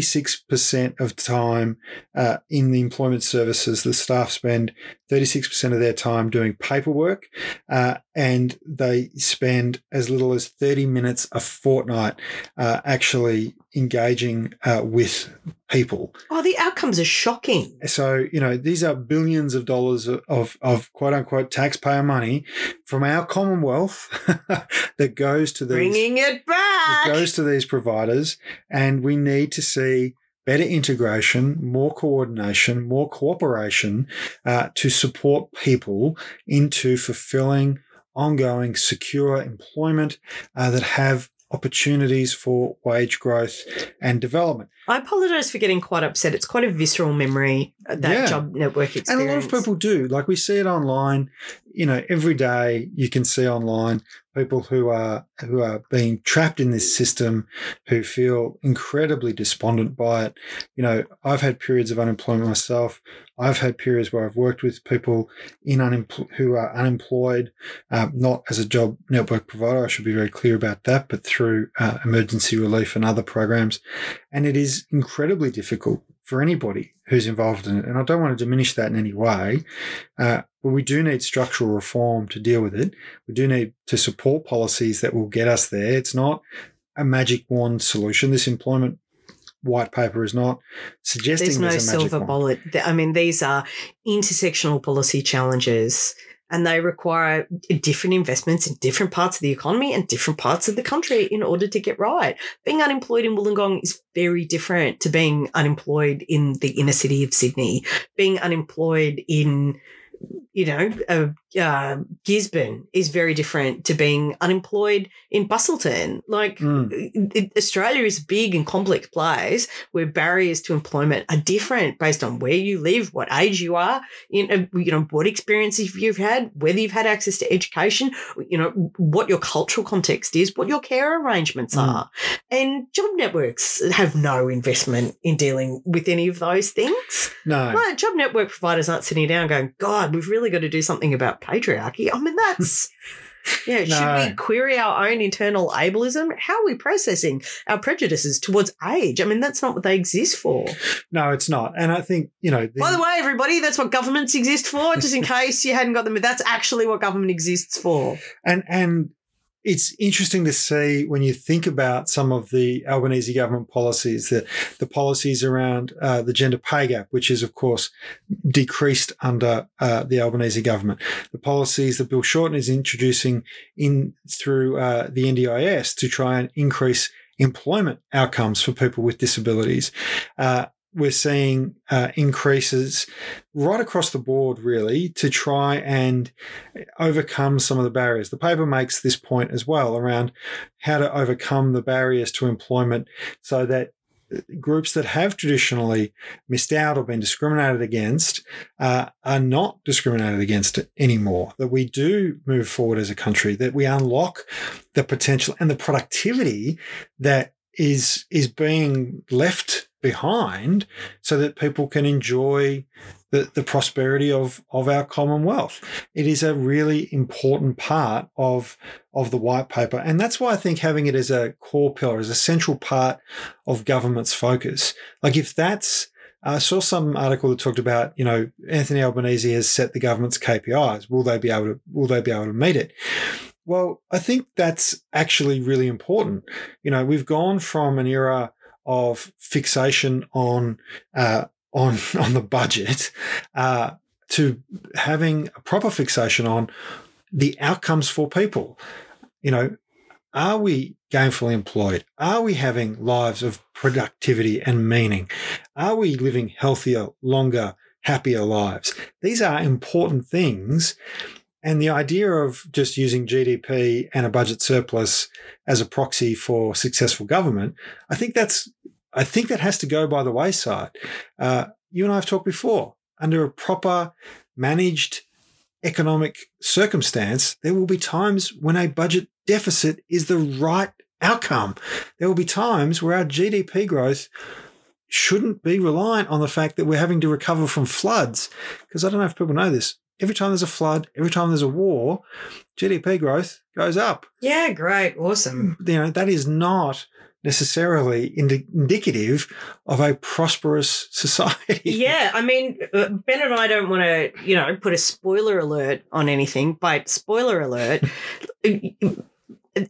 six percent of time uh, in the employment services, the staff spend thirty six percent of their time doing paperwork, uh, and they spend as little as thirty minutes a fortnight uh, actually engaging uh, with people. Oh, the outcomes are shocking. So, you know, these are billions of dollars of, of, of quote unquote taxpayer money from our Commonwealth (laughs) that goes to these Bringing it that back. goes to these providers. And we need to see better integration, more coordination, more cooperation uh, to support people into fulfilling ongoing secure employment uh, that have opportunities for wage growth and development. I apologize for getting quite upset. It's quite a visceral memory, uh, that Yeah. job network experience. And a lot of people do. Like we see it online. You know, every day you can see online people who are who are being trapped in this system, who feel incredibly despondent by it. You know, I've had periods of unemployment myself. I've had periods where I've worked with people in unempl- who are unemployed, um, not as a job network provider. I should be very clear about that, but through uh, emergency relief and other programs, and it is incredibly difficult for anybody who's involved in it. And I don't want to diminish that in any way. Uh, but we do need structural reform to deal with it. We do need to support policies that will get us there. It's not a magic wand solution. This employment white paper is not suggesting there's no there's a magic silver wand. bullet. I mean, these are intersectional policy challenges. And they require different investments in different parts of the economy and different parts of the country in order to get right. Being unemployed in Wollongong is very different to being unemployed in the inner city of Sydney. Being unemployed in you know, uh, uh, Gisborne is very different to being unemployed in Bustleton. Like, Mm. it- Australia is a big and complex place where barriers to employment are different based on where you live, what age you are, you know, you know what experiences you've had, whether you've had access to education, you know, what your cultural context is, what your care arrangements Mm. are. And job networks have no investment in dealing with any of those things. No. No, job network providers aren't sitting down going, God, we've really got to do something about patriarchy. I mean, that's. (laughs) Yeah, No. should we query our own internal ableism? How are we processing our prejudices towards age? I mean, that's not what they exist for. No, it's not. And I think, you know, the, By the way, everybody, that's what governments exist for, just in (laughs) case you hadn't got them. That's actually what government exists for. and and it's interesting to see when you think about some of the Albanese government policies, the, the policies around uh, the gender pay gap, which is, of course, decreased under uh, the Albanese government. The policies that Bill Shorten is introducing in through uh, the NDIS to try and increase employment outcomes for people with disabilities. Uh, we're seeing uh, increases right across the board, really, to try and overcome some of the barriers. The paper makes this point as well around how to overcome the barriers to employment so that groups that have traditionally missed out or been discriminated against uh, are not discriminated against anymore. That we do move forward as a country, that we unlock the potential and the productivity that is is being left behind so that people can enjoy the, the prosperity of, of our commonwealth. It is a really important part of, of the white paper. And that's why I think having it as a core pillar, as a central part of government's focus. Like if that's I saw some article that talked about, you know, Anthony Albanese has set the government's KPIs. Will they be able to will they be able to meet it? Well, I think that's actually really important. You know, we've gone from an era of fixation on uh, on (laughs) on the budget uh, to having a proper fixation on the outcomes for people. You know, are we gainfully employed? Are we having lives of productivity and meaning? Are we living healthier, longer, happier lives? These are important things. And the idea of just using GDP and a budget surplus as a proxy for successful government, I think that's, I think that has to go by the wayside. Uh, you and I have talked before. Under a proper, managed economic circumstance, there will be times when a budget deficit is the right outcome. There will be times where our GDP growth shouldn't be reliant on the fact that we're having to recover from floods. Because I don't know if people know this. Every time there's a flood, every time there's a war, GDP growth goes up. Yeah, great. Awesome. You know, that is not necessarily indi- indicative of a prosperous (laughs) society. Yeah, I mean, uh, Ben and I don't want to, you know, put a spoiler alert on anything, but spoiler alert,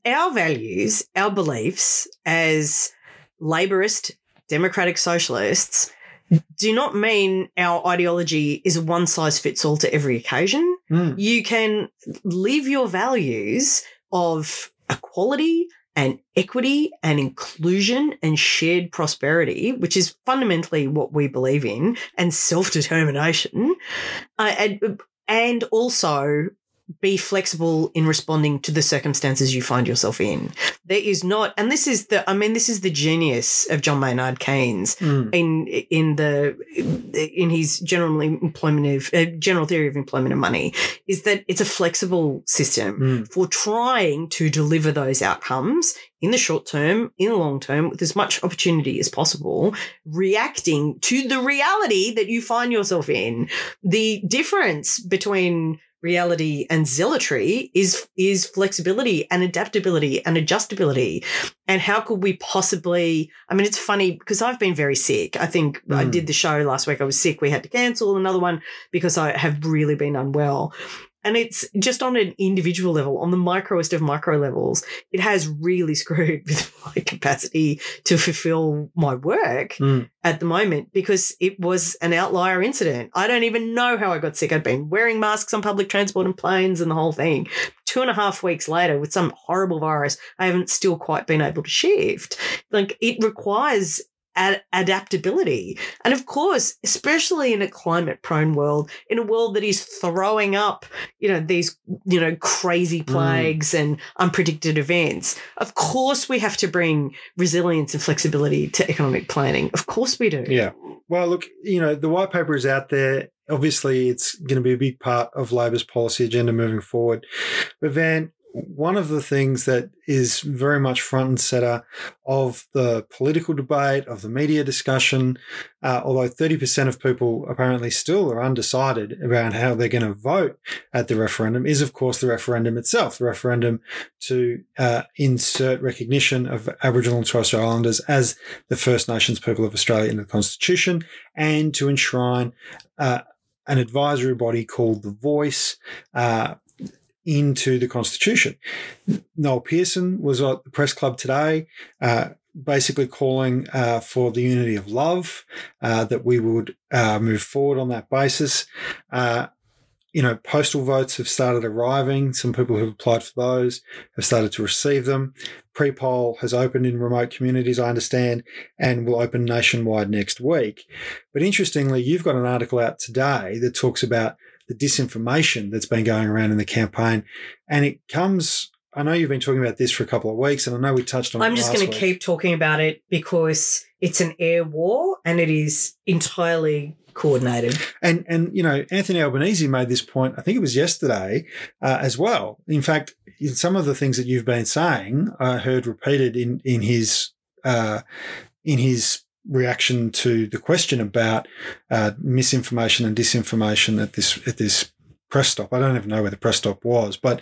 our values, our beliefs as laborist, democratic socialists do not mean our ideology is one size fits all to every occasion. Mm. You can live your values of equality and equity and inclusion and shared prosperity, which is fundamentally what we believe in, and self determination, uh, and, and also be flexible in responding to the circumstances you find yourself in. There is not, and this is the, I mean, this is the genius of John Maynard Keynes Mm. in in the in his general employment of uh, general theory of employment and money is that it's a flexible system Mm. for trying to deliver those outcomes in the short term, in the long term, with as much opportunity as possible, reacting to the reality that you find yourself in. The difference between reality and zealotry is is flexibility and adaptability and adjustability. And how could we possibly i mean it's funny because i've been very sick. I think i Mm. did the show last week. I was sick. We had to cancel another one because i have really been unwell and it's just on an individual level on the microest of micro levels it has really (laughs) screwed with my capacity to fulfill my work Mm. at the moment because it was an outlier incident. I don't even know how I got sick. I'd been wearing masks on public transport and planes and the whole thing. Two and a half weeks later, with some horrible virus, I haven't still quite been able to shift. Like it requires ad- adaptability. And of course, especially in a climate prone world, in a world that is throwing up, you know, these, you know, crazy mm. plagues and unpredicted events, of course we have to bring resilience and flexibility to economic planning. Of course we do. Yeah. Well, look, you know, the white paper is out there. Obviously, it's going to be a big part of Labor's policy agenda moving forward. But Van, one of the things that is very much front and center of the political debate, of the media discussion, uh, although 30% of people apparently still are undecided about how they're going to vote at the referendum, is of course the referendum itself, the referendum to uh, insert recognition of Aboriginal and Torres Strait Islanders as the First Nations people of Australia in the Constitution and to enshrine uh, an advisory body called the Voice uh, into the Constitution. Noel Pearson was at the press club today. Uh, basically calling uh, for the unity of love, uh, that we would uh, move forward on that basis. Uh, you know, postal votes have started arriving. Some people who've applied for those have started to receive them. Pre poll has opened in remote communities, I understand, and will open nationwide next week. But interestingly, you've got an article out today that talks about the disinformation that's been going around in the campaign. And it comes, I know you've been talking about this for a couple of weeks, and I know we touched on it I'm just going to keep talking about it because it's an air war and it is entirely coordinated. And and you know, Anthony Albanese made this point. I think it was yesterday uh, as well. In fact, in some of the things that you've been saying, I heard repeated in in his uh, in his reaction to the question about uh, misinformation and disinformation at this at this press stop. I don't even know where the press stop was, but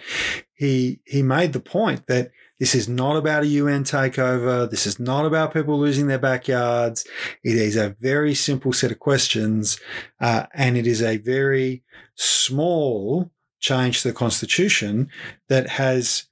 he he made the point that this is not about a UN takeover. This is not about people losing their backyards. It is a very simple set of questions, uh, and it is a very small change to the constitution that has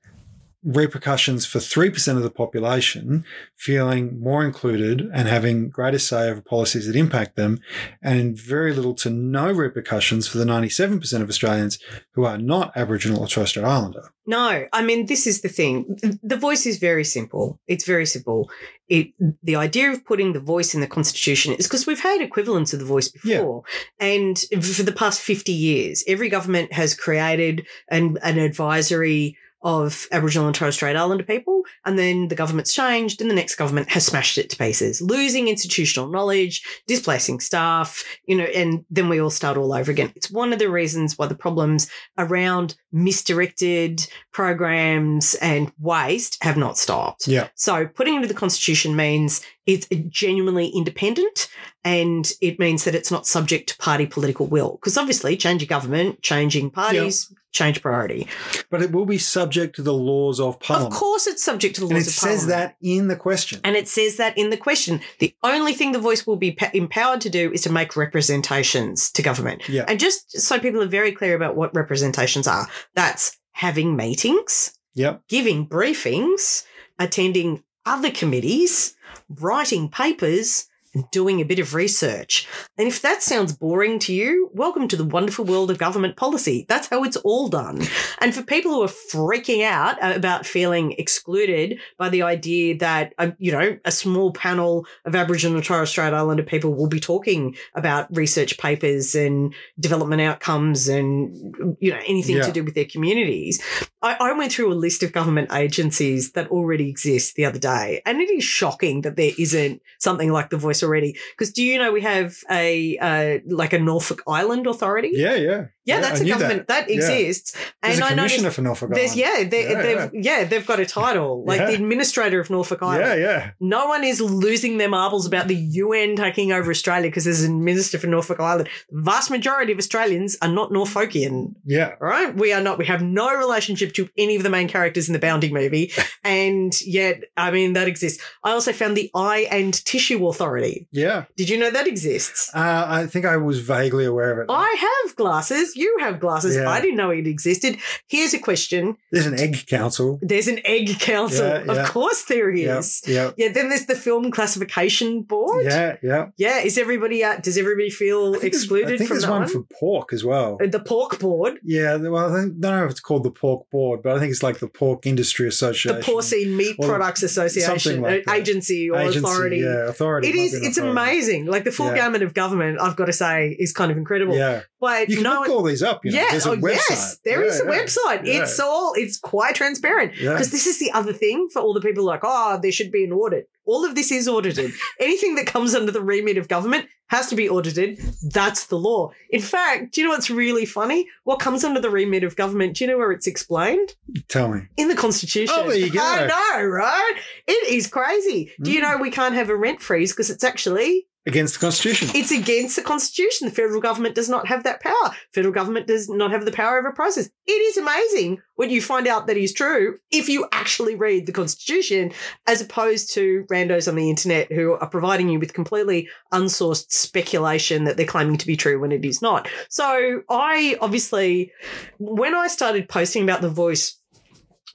repercussions for 3% of the population feeling more included and having greater say over policies that impact them, and very little to no repercussions for the 97% of Australians who are not Aboriginal or Torres Strait Islander. No, I mean this is the thing. The voice is very simple. It's very simple. It the idea of putting the voice in the constitution is because we've had equivalents of the voice before, and for the past fifty years, every government has created an, an advisory of Aboriginal and Torres Strait Islander people, and then the government's changed, and the next government has smashed it to pieces, losing institutional knowledge, displacing staff, you know, and then we all start all over again. It's one of the reasons why the problems around misdirected programs and waste have not stopped. Yeah. So putting into the constitution means it's genuinely independent and it means that it's not subject to party political will. Because obviously change of government, changing parties, change priority. But it will be subject to the laws of Parliament. Of course it's subject to the And laws it of says that in the question. And it says that in the question. The only thing the voice will be empowered to do is to make representations to government. Yeah. And just so people are very clear about what representations are, that's having meetings, Yep. giving briefings, attending other committees, writing papers, doing a bit of research. And if that sounds boring to you, welcome to the wonderful world of government policy. That's how it's all done. And for people who are freaking out about feeling excluded by the idea that, uh, you know, a small panel of Aboriginal and Torres Strait Islander people will be talking about research papers and development outcomes and, you know, anything Yeah. to do with their communities, I, I went through a list of government agencies that already exist the other day, and it is shocking that there isn't something like The Voice already. Because do you know we have a uh, like a Norfolk Island Authority? Yeah, yeah. Yeah, that's a government that, Yeah. exists, and a I commissioner for Norfolk Island. yeah, they, they've yeah. they've got a title like the administrator of Norfolk Island. Yeah, yeah. No one is losing their marbles about the UN taking over Australia because there's a minister for Norfolk Island. The vast majority of Australians are not Norfolkian. Yeah. Right? We are not, we have no relationship to any of the main characters in the Bounty movie. (laughs) and yet, I mean, that exists. I also found the Eye and Tissue Authority. Yeah. Did you know that exists? Uh, I think I was vaguely aware of it. I have glasses. You have glasses. Yeah. I didn't know it existed. Here's a question. There's an egg council. There's an egg council. Yeah, yeah. Of course there is. yeah. Yeah, then there's the film classification board. Yeah, yeah. Yeah, is everybody uh, does everybody feel I excluded I think there's one, one? for pork as well. Uh, the pork board, Yeah, well, I think, I, don't know if it's called the Pork Board, but I think it's like the Pork Industry association, the. Porcine Meat Products Association, like uh, agency or Agency, authority. Yeah, authority. It is. It's authority. amazing. Like the full gamut of government, I've got to say, is kind of incredible. Yeah, But you can no look one, all these up. You know. yeah, There's a oh, website. yes, there is Yeah, a yeah. website. It's all. It's quite transparent. Because this is the other thing for all the people like, oh, there should be an audit. All of this is audited. (laughs) Anything that comes under the remit of government has to be audited. That's the law. In fact, do you know what's really funny? What comes under the remit of government, do you know where it's explained? Tell me. In the Constitution. Oh, there you go. (laughs) I know, right? It is crazy. Do you Mm. know we can't have a rent freeze because it's actually Against the Constitution. it's against the Constitution. The federal government does not have that power. Federal government does not have the power over prices. It is amazing when you find out that is true if you actually read the Constitution, as opposed to randos on the internet who are providing you with completely unsourced speculation that they're claiming to be true when it is not. So I obviously, when I started posting about the voice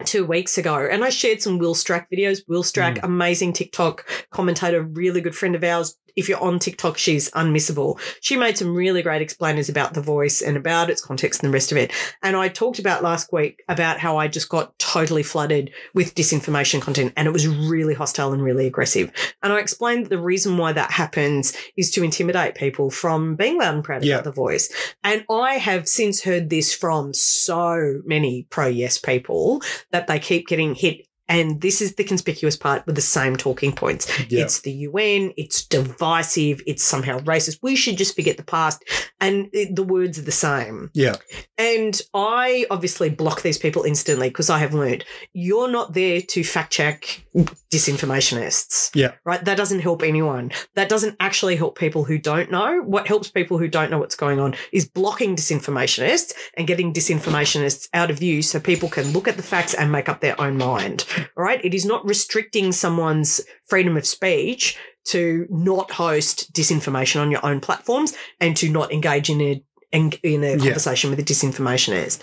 two weeks ago and I shared some Wil Stracke videos. Wil Stracke, mm. amazing TikTok commentator, really good friend of ours. If you're on TikTok, she's unmissable. She made some really great explainers about the voice and about its context and the rest of it. And I talked about last week about how I just got totally flooded with disinformation content and it was really hostile and really aggressive. And I explained that the reason why that happens is to intimidate people from being loud and proud Yeah. about the voice. And I have since heard this from so many pro yes people that they keep getting hit. And this is the conspicuous part with the same talking points. Yeah. It's the UN, it's divisive, it's somehow racist. We should just forget the past. And the words are the same. yeah. And I obviously block these people instantly because I have learned you're not there to fact check disinformationists. Yeah. Right? That doesn't help anyone. That doesn't actually help people who don't know. What helps people who don't know what's going on is blocking disinformationists and getting disinformationists out of view so people can look at the facts and make up their own mind. All right? It is not restricting someone's freedom of speech to not host disinformation on your own platforms and to not engage in a in, in a Yeah. conversation with a disinformationist.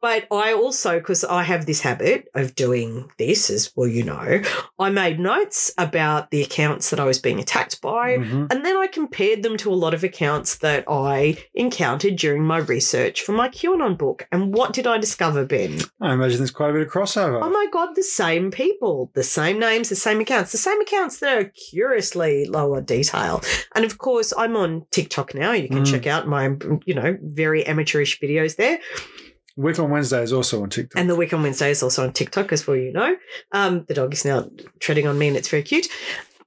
But I also, because I have this habit of doing this, as well, you know, I made notes about the accounts that I was being attacked by. Mhm. And then I compared them to a lot of accounts that I encountered during my research for my QAnon book. And what did I discover, Ben? I imagine there's quite a bit of crossover. Oh my God, the same people, the same names, the same accounts, the same accounts that are curiously lower detail. And of course, I'm on TikTok now. You can Mm. check out my, you know, very amateurish videos there. Week on Wednesday is also on TikTok. And the Week on Wednesday is also on TikTok, as well, you know. Um, the dog is now treading on me and it's very cute.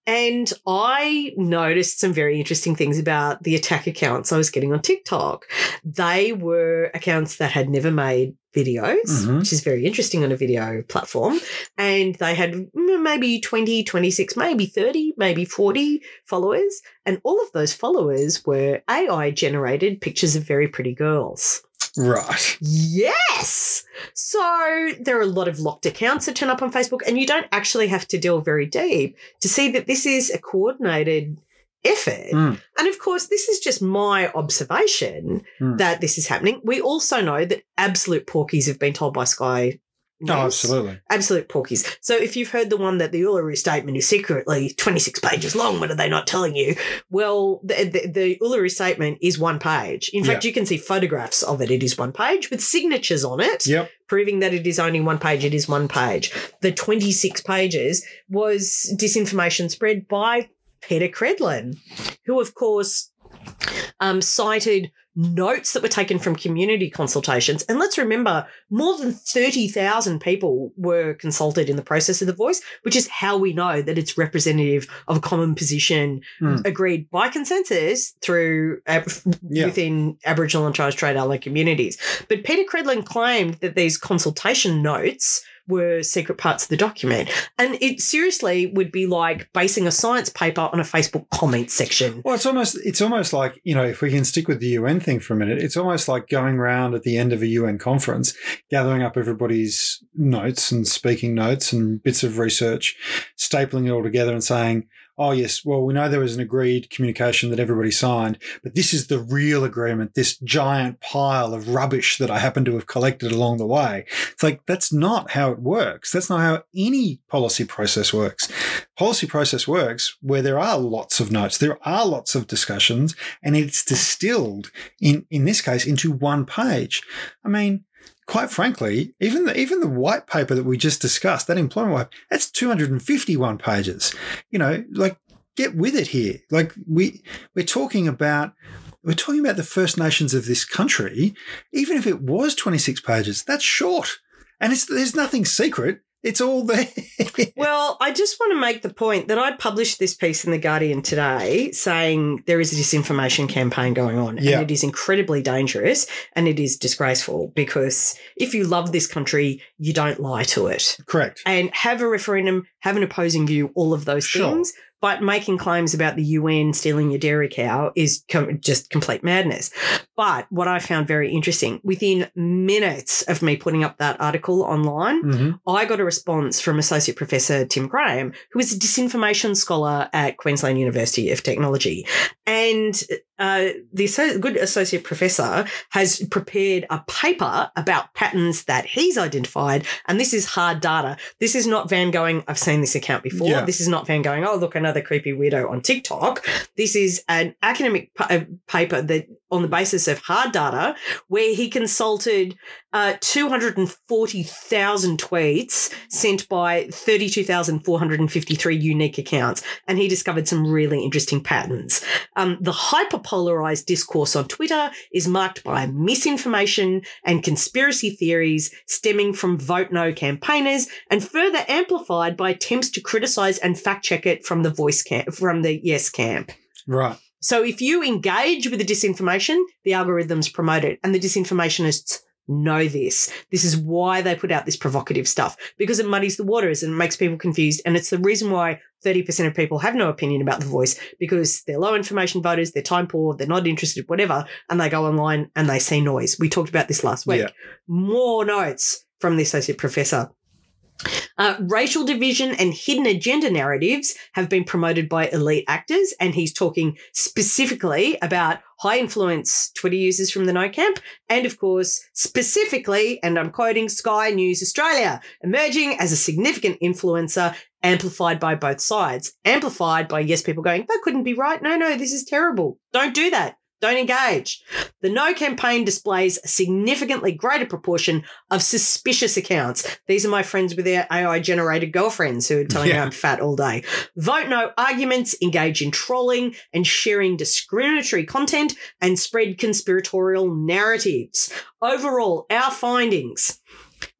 And I noticed some very interesting things about the attack accounts I was getting on TikTok. They were accounts that had never made videos, Mhm. which is very interesting on a video platform. And they had maybe 20, 26, maybe 30, maybe 40 followers. And all of those followers were AI generated pictures of very pretty girls. Right. Yes. So there are a lot of locked accounts that turn up on Facebook, and you don't actually have to delve very deep to see that this is a coordinated effort. Mm. And of course, this is just my observation Mm. that this is happening. We also know that absolute porkies have been told by Sky Oh, absolutely. Absolute porkies. So if you've heard the one that the Uluru Statement is secretly 26 pages long, what are they not telling you? Well, the, the, the Uluru Statement is one page. In fact, you can see photographs of it. It is one page with signatures on it, Yep. proving that it is only one page. It is one page. The 26 pages was disinformation spread by Peta Credlin, who, of course, um, cited notes that were taken from community consultations. And let's remember, more than 30,000 people were consulted in the process of the voice, which is how we know that it's representative of a common position Hmm. agreed by consensus through ab- Yeah. within Aboriginal and Torres Strait Islander communities. But Peta Credlin claimed that these consultation notes were secret parts of the document. And it seriously would be like basing a science paper on a Facebook comment section. Well, it's almost it's almost like you know if we can stick with the UN thing for a minute, it's almost like going around at the end of a UN conference, gathering up everybody's notes and speaking notes and bits of research, stapling it all together and saying, "Oh yes, well we know there was an agreed communication that everybody signed, but this is the real agreement. This giant pile of rubbish that I happen to have collected along the way." It's like that's not how it works. That's not how any policy process works policy process works where there are lots of notes, there are lots of discussions, and it's distilled in in this case into one page. I mean, quite frankly, even the even the white paper that we just discussed, that employment white, that's 251 pages. You know, like get with it here. Like we we're talking about we're talking about the First Nations of this country. Even if it was 26 pages, that's short. And it's there's nothing secret. It's all there. Well, I just want to make the point that I published this piece in The Guardian today saying there is a disinformation campaign going on Yeah. and it is incredibly dangerous and it is disgraceful because if you love this country, you don't lie to it. Correct. And have a referendum, have an opposing view, all of those Sure. things. But making claims about the UN stealing your dairy cow is com- just complete madness. But what I found very interesting, within minutes of me putting up that article online, hmm I got a response from Associate Professor Tim Graham, who is a disinformation scholar at Queensland University of Technology. And uh, the good associate professor has prepared a paper about patterns that he's identified. And this is hard data. This is not Van going, I've seen this account before. Yeah. This is not Van going, oh, look, another creepy weirdo on TikTok. This is an academic pa- uh, paper that on the basis of hard data where he consulted uh, 240,000 tweets sent by 32,453 unique accounts. And he discovered some really interesting patterns. Um, the hyperpolarized discourse on Twitter is marked by misinformation and conspiracy theories stemming from vote no campaigners and further amplified by attempts to criticize and fact check it from the voice camp, from the yes camp. Right. So if you engage with the disinformation, the algorithms promote it, and the disinformationists know this. This is why they put out this provocative stuff because it muddies the waters and makes people confused. And it's the reason why 30% of people have no opinion about the voice because they're low information voters, they're time poor, they're not interested, whatever, and they go online and they see noise. We talked about this last week. Yeah. More notes from the associate professor. Uh, racial division and hidden agenda narratives have been promoted by elite actors, and he's talking specifically about high influence Twitter users from the No Camp, and of course, specifically, and I'm quoting Sky News Australia, emerging as a significant influencer, amplified by both sides. Amplified by yes, people going, that couldn't be right. No, no, this is terrible. Don't do that. Don't engage. The No campaign displays a significantly greater proportion of suspicious accounts. These are my friends with their AI generated girlfriends who are telling me I'm fat all day. Vote No arguments, engage in trolling and sharing discriminatory content, and spread conspiratorial narratives. Overall, our findings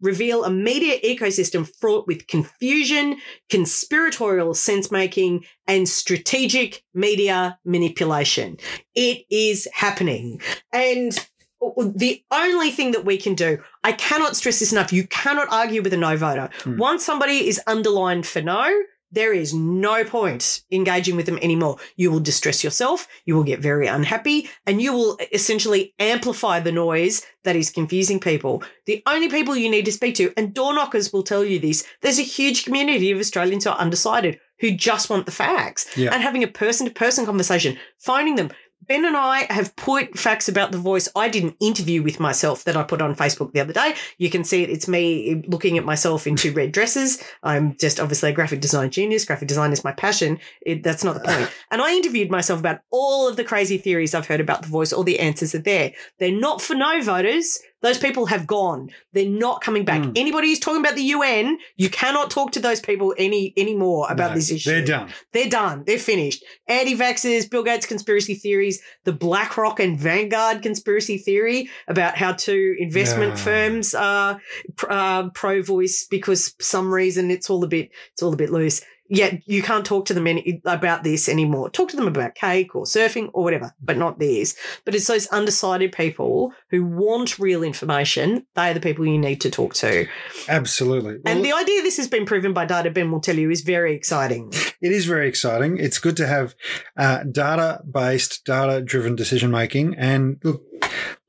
reveal a media ecosystem fraught with confusion, conspiratorial sense making, and strategic media manipulation. It is happening. And the only thing that we can do, I cannot stress this enough, you cannot argue with a no voter. Hmm. Once somebody is underlined for no, there is no point engaging with them anymore. You will distress yourself, you will get very unhappy, and you will essentially amplify the noise that is confusing people. The only people you need to speak to, and door knockers will tell you this, there's a huge community of Australians who are undecided who just want the facts. Yeah. And having a person to person conversation, phoning them, Ben and I have put facts about the voice. I did an interview with myself that I put on Facebook the other day. You can see it. It's me looking at myself in two red dresses. I'm just obviously a graphic design genius. Graphic design is my passion. It, that's not the point. (sighs) And I interviewed myself about all of the crazy theories I've heard about the voice. All the answers are there. They're not for no voters. Those people have gone. They're not coming back. Mm. Anybody who's talking about the UN, you cannot talk to those people any anymore about No, this issue. They're done. They're done. They're finished. Anti-vaxxers, Bill Gates conspiracy theories, the BlackRock and Vanguard conspiracy theory about how two investment Yeah. firms are uh, pro-voice because some reason it's all a bit it's all a bit loose. Yet you can't talk to them any, about this anymore. Talk to them about cake or surfing or whatever, but not theirs. But it's those undecided people who want real information. They are the people you need to talk to. Absolutely. Well, and the idea this has been proven by data, Ben will tell you, is very exciting. It is very exciting. It's good to have uh, data based, data driven decision making. And look,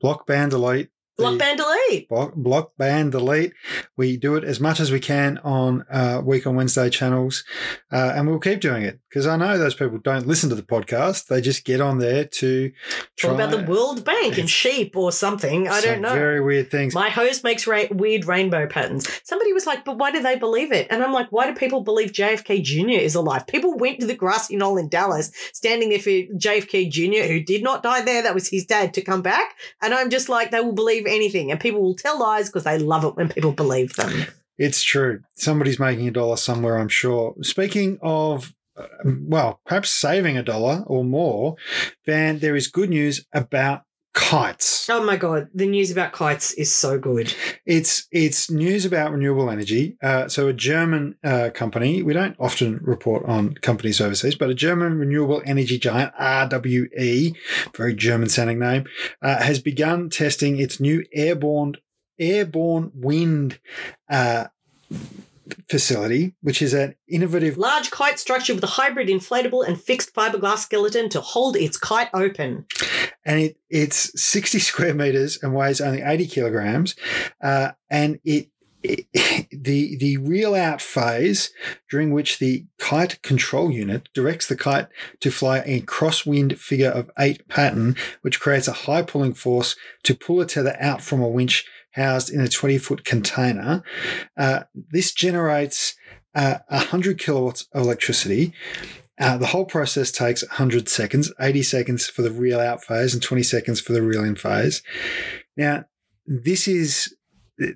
block, ban, the- Block band delete. Block, block, ban, delete. We do it as much as we can on uh, week on Wednesday channels, uh, and we'll keep doing it because I know those people don't listen to the podcast; they just get on there to Talk about the World Bank and sheep or something. I don't know. Very weird things. My host makes ra- weird rainbow patterns. Somebody was like, but why do they believe it? And I'm like, why do people believe JFK Jr. is alive? People went to the grassy knoll in Dallas, standing there for JFK Jr., who did not die there. That was his dad to come back. And I'm just like, they will believe anything. And people will tell lies because they love it when people believe them. It's true. Somebody's making a dollar somewhere, I'm sure. Speaking of, uh, well, perhaps saving a dollar or more, Van, there is good news about kites. Oh my God. The news about kites is so good. It's it's news about renewable energy. Uh, so a German uh, company, we don't often report on companies overseas, but a German renewable energy giant, RWE, very German sounding name, uh, has begun testing its new airborne airborne wind uh, facility, which is an innovative Large kite structure with a hybrid inflatable and fixed fiberglass skeleton to hold its kite open. and it it's 60 square meters and weighs only 80 kilograms uh, and it, it (laughs) the the reel out phase during which the kite control unit directs the kite to fly a crosswind figure of eight pattern which creates a high pulling force to pull a tether out from a winch housed in a 20 foot container uh, this generates uh, 100 kilowatts of electricity uh, the whole process takes 100 seconds, 80 seconds for the reel out phase and 20 seconds for the reel in phase. Now, this is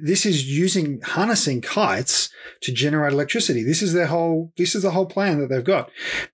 this is using harnessing kites to generate electricity. This is their whole this is the whole plan that they've got.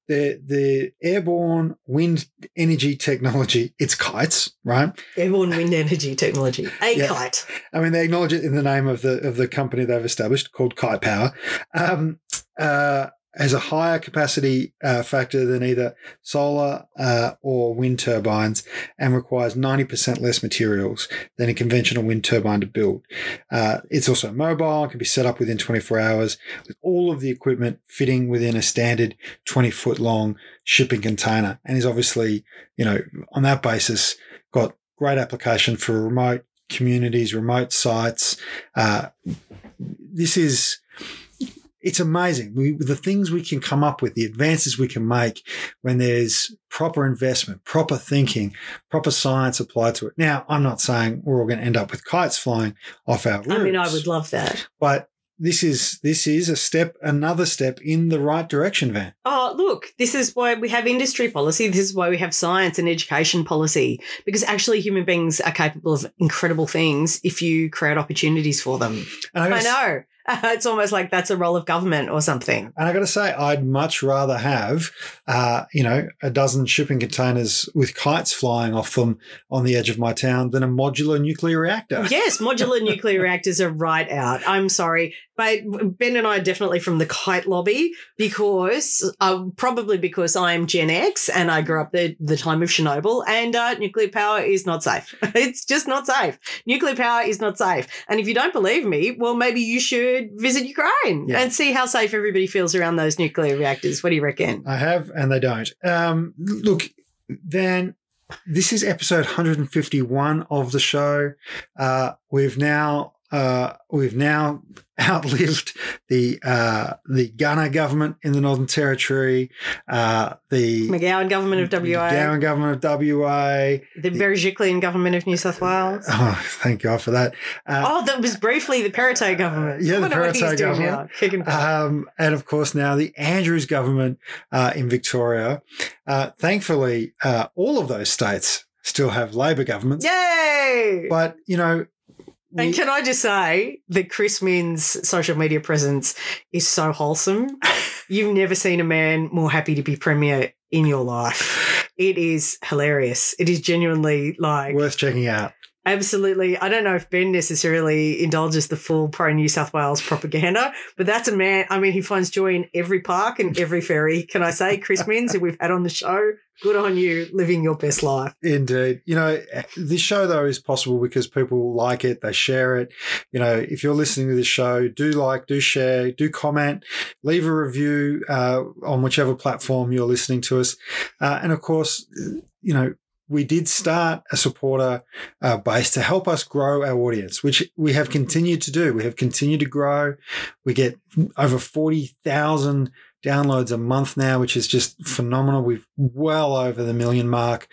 The the airborne wind energy technology, it's kites, right? Airborne wind energy technology. A Yeah. kite. I mean, they acknowledge it in the name of the of the company they've established called Kite Power. Um, uh, has a higher capacity uh, factor than either solar uh, or wind turbines and requires 90% less materials than a conventional wind turbine to build. Uh, it's also mobile, can be set up within 24 hours with all of the equipment fitting within a standard 20 foot long shipping container and is obviously, you know, on that basis, got great application for remote communities, remote sites. Uh, this is it's amazing. We, the things we can come up with, the advances we can make when there's proper investment, proper thinking, proper science applied to it. Now, I'm not saying we're all going to end up with kites flying off our roofs. I mean, I would love that. but this is this is a step, another step in the right direction, Van. Oh, look, this is why we have industry policy. This is why we have science and education policy, because actually human beings are capable of incredible things if you create opportunities for them. I, I know. (laughs) It's almost like that's a role of government or something. And I got to say, I'd much rather have, uh, you know, a dozen shipping containers with kites flying off them on the edge of my town than a modular nuclear reactor. Yes, modular (laughs) nuclear reactors are right out. I'm sorry. But Ben and I are definitely from the kite lobby because, uh, probably because I'm Gen X and I grew up the, the time of Chernobyl and uh, nuclear power is not safe. (laughs) it's just not safe. Nuclear power is not safe. And if you don't believe me, well, maybe you should visit Ukraine Yeah. and see how safe everybody feels around those nuclear reactors. What do you reckon? I have, and they don't. Um, look, then this is episode 151 of the show. Uh, we've now uh, we've now (laughs) outlived the uh, the Gunner government in the Northern Territory, uh, the McGowan government of WA, McGowan government of WA. the Berejiklian government of New South Wales. (laughs) Oh, thank God for that. Uh, Oh, that was briefly the Perrottet government. Yeah, the Perrottet government. now. Kicking back. Um, and of course, now the Andrews government uh, in Victoria. Uh, thankfully, uh, all of those states still have Labor governments. Yay! But, you know, and can I just say that Chris Minns' social media presence is so wholesome. (laughs) You've never seen a man more happy to be premier in your life. It is hilarious. It is genuinely like worth checking out. Absolutely. I don't know if Ben necessarily indulges the full pro New South Wales propaganda, but that's a man. I mean, he finds joy in every park and every ferry. Can I say, Chris Minns, who we've had on the show, good on you, living your best life. Indeed. You know, this show, though, is possible because people like it, they share it. You know, if you're listening to this show, do like, do share, do comment, leave a review uh, on whichever platform you're listening to us. Uh, and of course, you know, we did start a supporter uh, base to help us grow our audience, which we have continued to do. We have continued to grow. We get over 40,000 downloads a month now, which is just phenomenal. We've well over the million mark.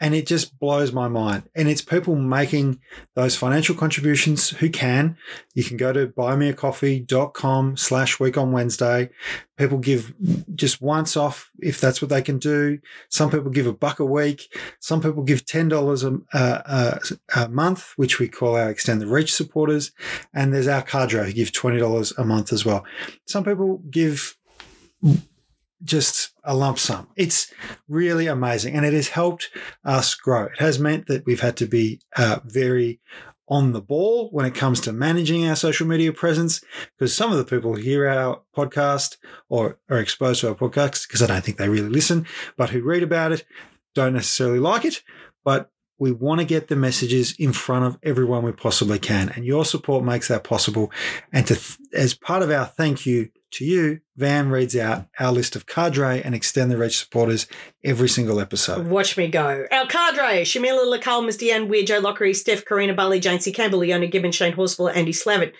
And it just blows my mind. And it's people making those financial contributions who can. You can go to buymeacoffee.com slash week on Wednesday. People give just once off if that's what they can do. Some people give a buck a week. Some people give $10 a, a, a month, which we call our Extend the Reach supporters. And there's our cadre who give $20 a month as well. Some people give just a lump sum. It's really amazing. And it has helped us grow. It has meant that we've had to be uh, very on the ball when it comes to managing our social media presence because some of the people who hear our podcast or are exposed to our podcast because I don't think they really listen, but who read about it don't necessarily like it. But we want to get the messages in front of everyone we possibly can. And your support makes that possible. And to, as part of our thank you to you, Van reads out our list of cadre and extend the reach supporters every single episode. Watch me go. Our cadre, Shamila Lacal, Miss Deanne Weir, Joe Lockery, Steph, Karina Bali, Jane C. Campbell, Leona Gibbon, Shane Horsfall, Andy Slavitt,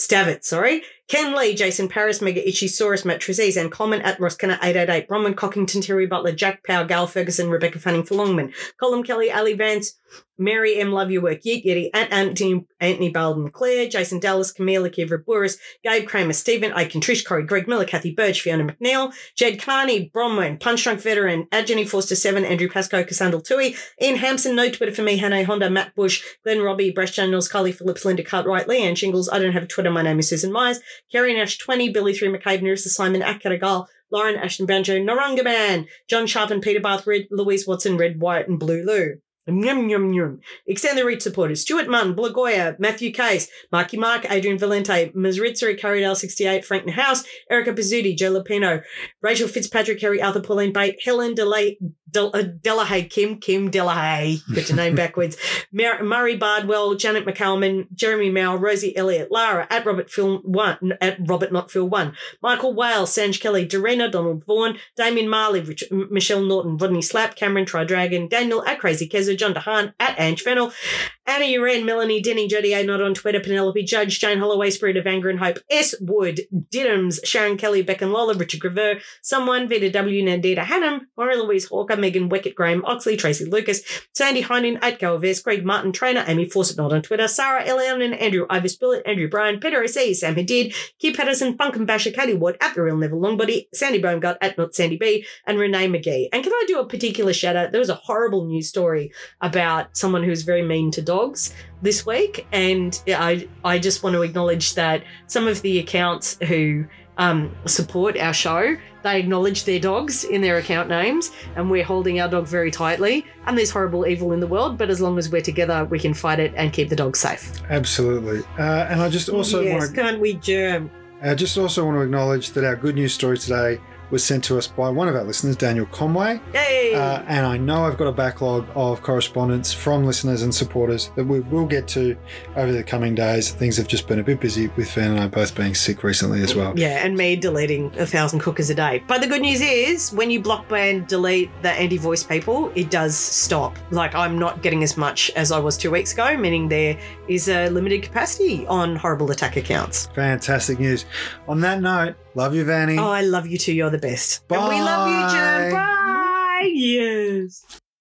Stavitt, sorry. Ken Lee, Jason Paris, Mega Ichisaurus, Matt Trezise, and Coleman at Roskinna 888, Bronwyn Cockington, Terry Butler, Jack Power, Gal Ferguson, Rebecca Fanning for Longman, Colin Kelly, Ali Vance, Mary M. Love Your Work, Yeet Yeti, at Anthony, Anthony Balden, Claire, Jason Dallas, Camila Kivra Burris, Gabe Kramer, Stephen Aiken, Trish Corey, Greg Miller, Kathy Birch, Fiona McNeil, Jed Carney, Bronwyn, Punch Drunk Veteran, Jenny Forster 7, Andrew Pascoe, Cassandra Tui, Ian Hampson, No Twitter for me, Hannah Honda, Matt Bush, Glenn Robbie, Breast Daniels, Carly Phillips, Linda Cartwright, Leanne Shingles, I don't have a Twitter, my name is Susan Myers, Kerry Nash 20, Billy 3 McCabe, Nerissa Simon, Akaragal, Lauren Ashton Banjo, Narunga Man, John Sharp and Peter Bath, Red, Louise Watson, Red, White, and Blue Lou. Yum, yum, yum. Extend the reach supporters. Stuart Munn, Blagoya, Matthew Case, Marky Mark, Adrian Valente, Mazritzer, Carrydale 68, Frank House, Erica Pizzuti, Joe Lapino, Rachel Fitzpatrick, Harry Arthur, Pauline Bate, Helen Delay, Del, uh, Kim, Kim Delahaye, get your name backwards, (laughs) Mar- Murray Bardwell, Janet McCalman, Jeremy Mao, Rosie Elliott, Lara, at Robert Film 1, at Robert Not Phil 1, Michael Whale, Sanj Kelly, Dorena, Donald Vaughan, Damien Marley, Rich, M- Michelle Norton, Rodney Slap, Cameron Tridragon, Daniel at Crazy Kezo, John DeHaan, at Ange Fennel, Anna Uren, Melanie Denny, Jody A. Not on Twitter, Penelope Judge, Jane Holloway, Spirit of Anger and Hope, S. Wood, Diddums, Sharon Kelly, Beck and Lola, Richard Graver, Someone, Vita W. Nandita Hannum, Maura Louise Hawker, Megan Weckett, Graham Oxley, Tracy Lucas, Sandy Heinen, at Galvez, Greg Martin, Trainer, Amy Fawcett, not on Twitter, Sarah and Andrew Ivor Spillett, Andrew Bryan, Peter O.C., Sam Hadid, Kip Patterson, Funk and Basher, Katie Wood, at The Real Neville Longbody, Sandy Baumgart, at Not Sandy B, and Renee McGee. And can I do a particular shout out? There was a horrible news story about someone who's very mean to dogs this week, and I I just want to acknowledge that some of the accounts who um, support our show they acknowledge their dogs in their account names, and we're holding our dog very tightly. And there's horrible evil in the world, but as long as we're together, we can fight it and keep the dogs safe. Absolutely. Uh, and I just also yes, want to can't we germ? I just also want to acknowledge that our good news story today was sent to us by one of our listeners, Daniel Conway. Yay! Uh, and I know I've got a backlog of correspondence from listeners and supporters that we will get to over the coming days. Things have just been a bit busy with Van and I both being sick recently as well. yeah, and me deleting a thousand cookers a day. But the good news is, when you block ban delete the anti voice people, it does stop. Like, I'm not getting as much as I was two weeks ago, meaning there is a limited capacity on horrible attack accounts. Fantastic news. On that note, love you, Vanny. Oh, I love you too. You're the best. And we love you. Bye. Bye. Yes.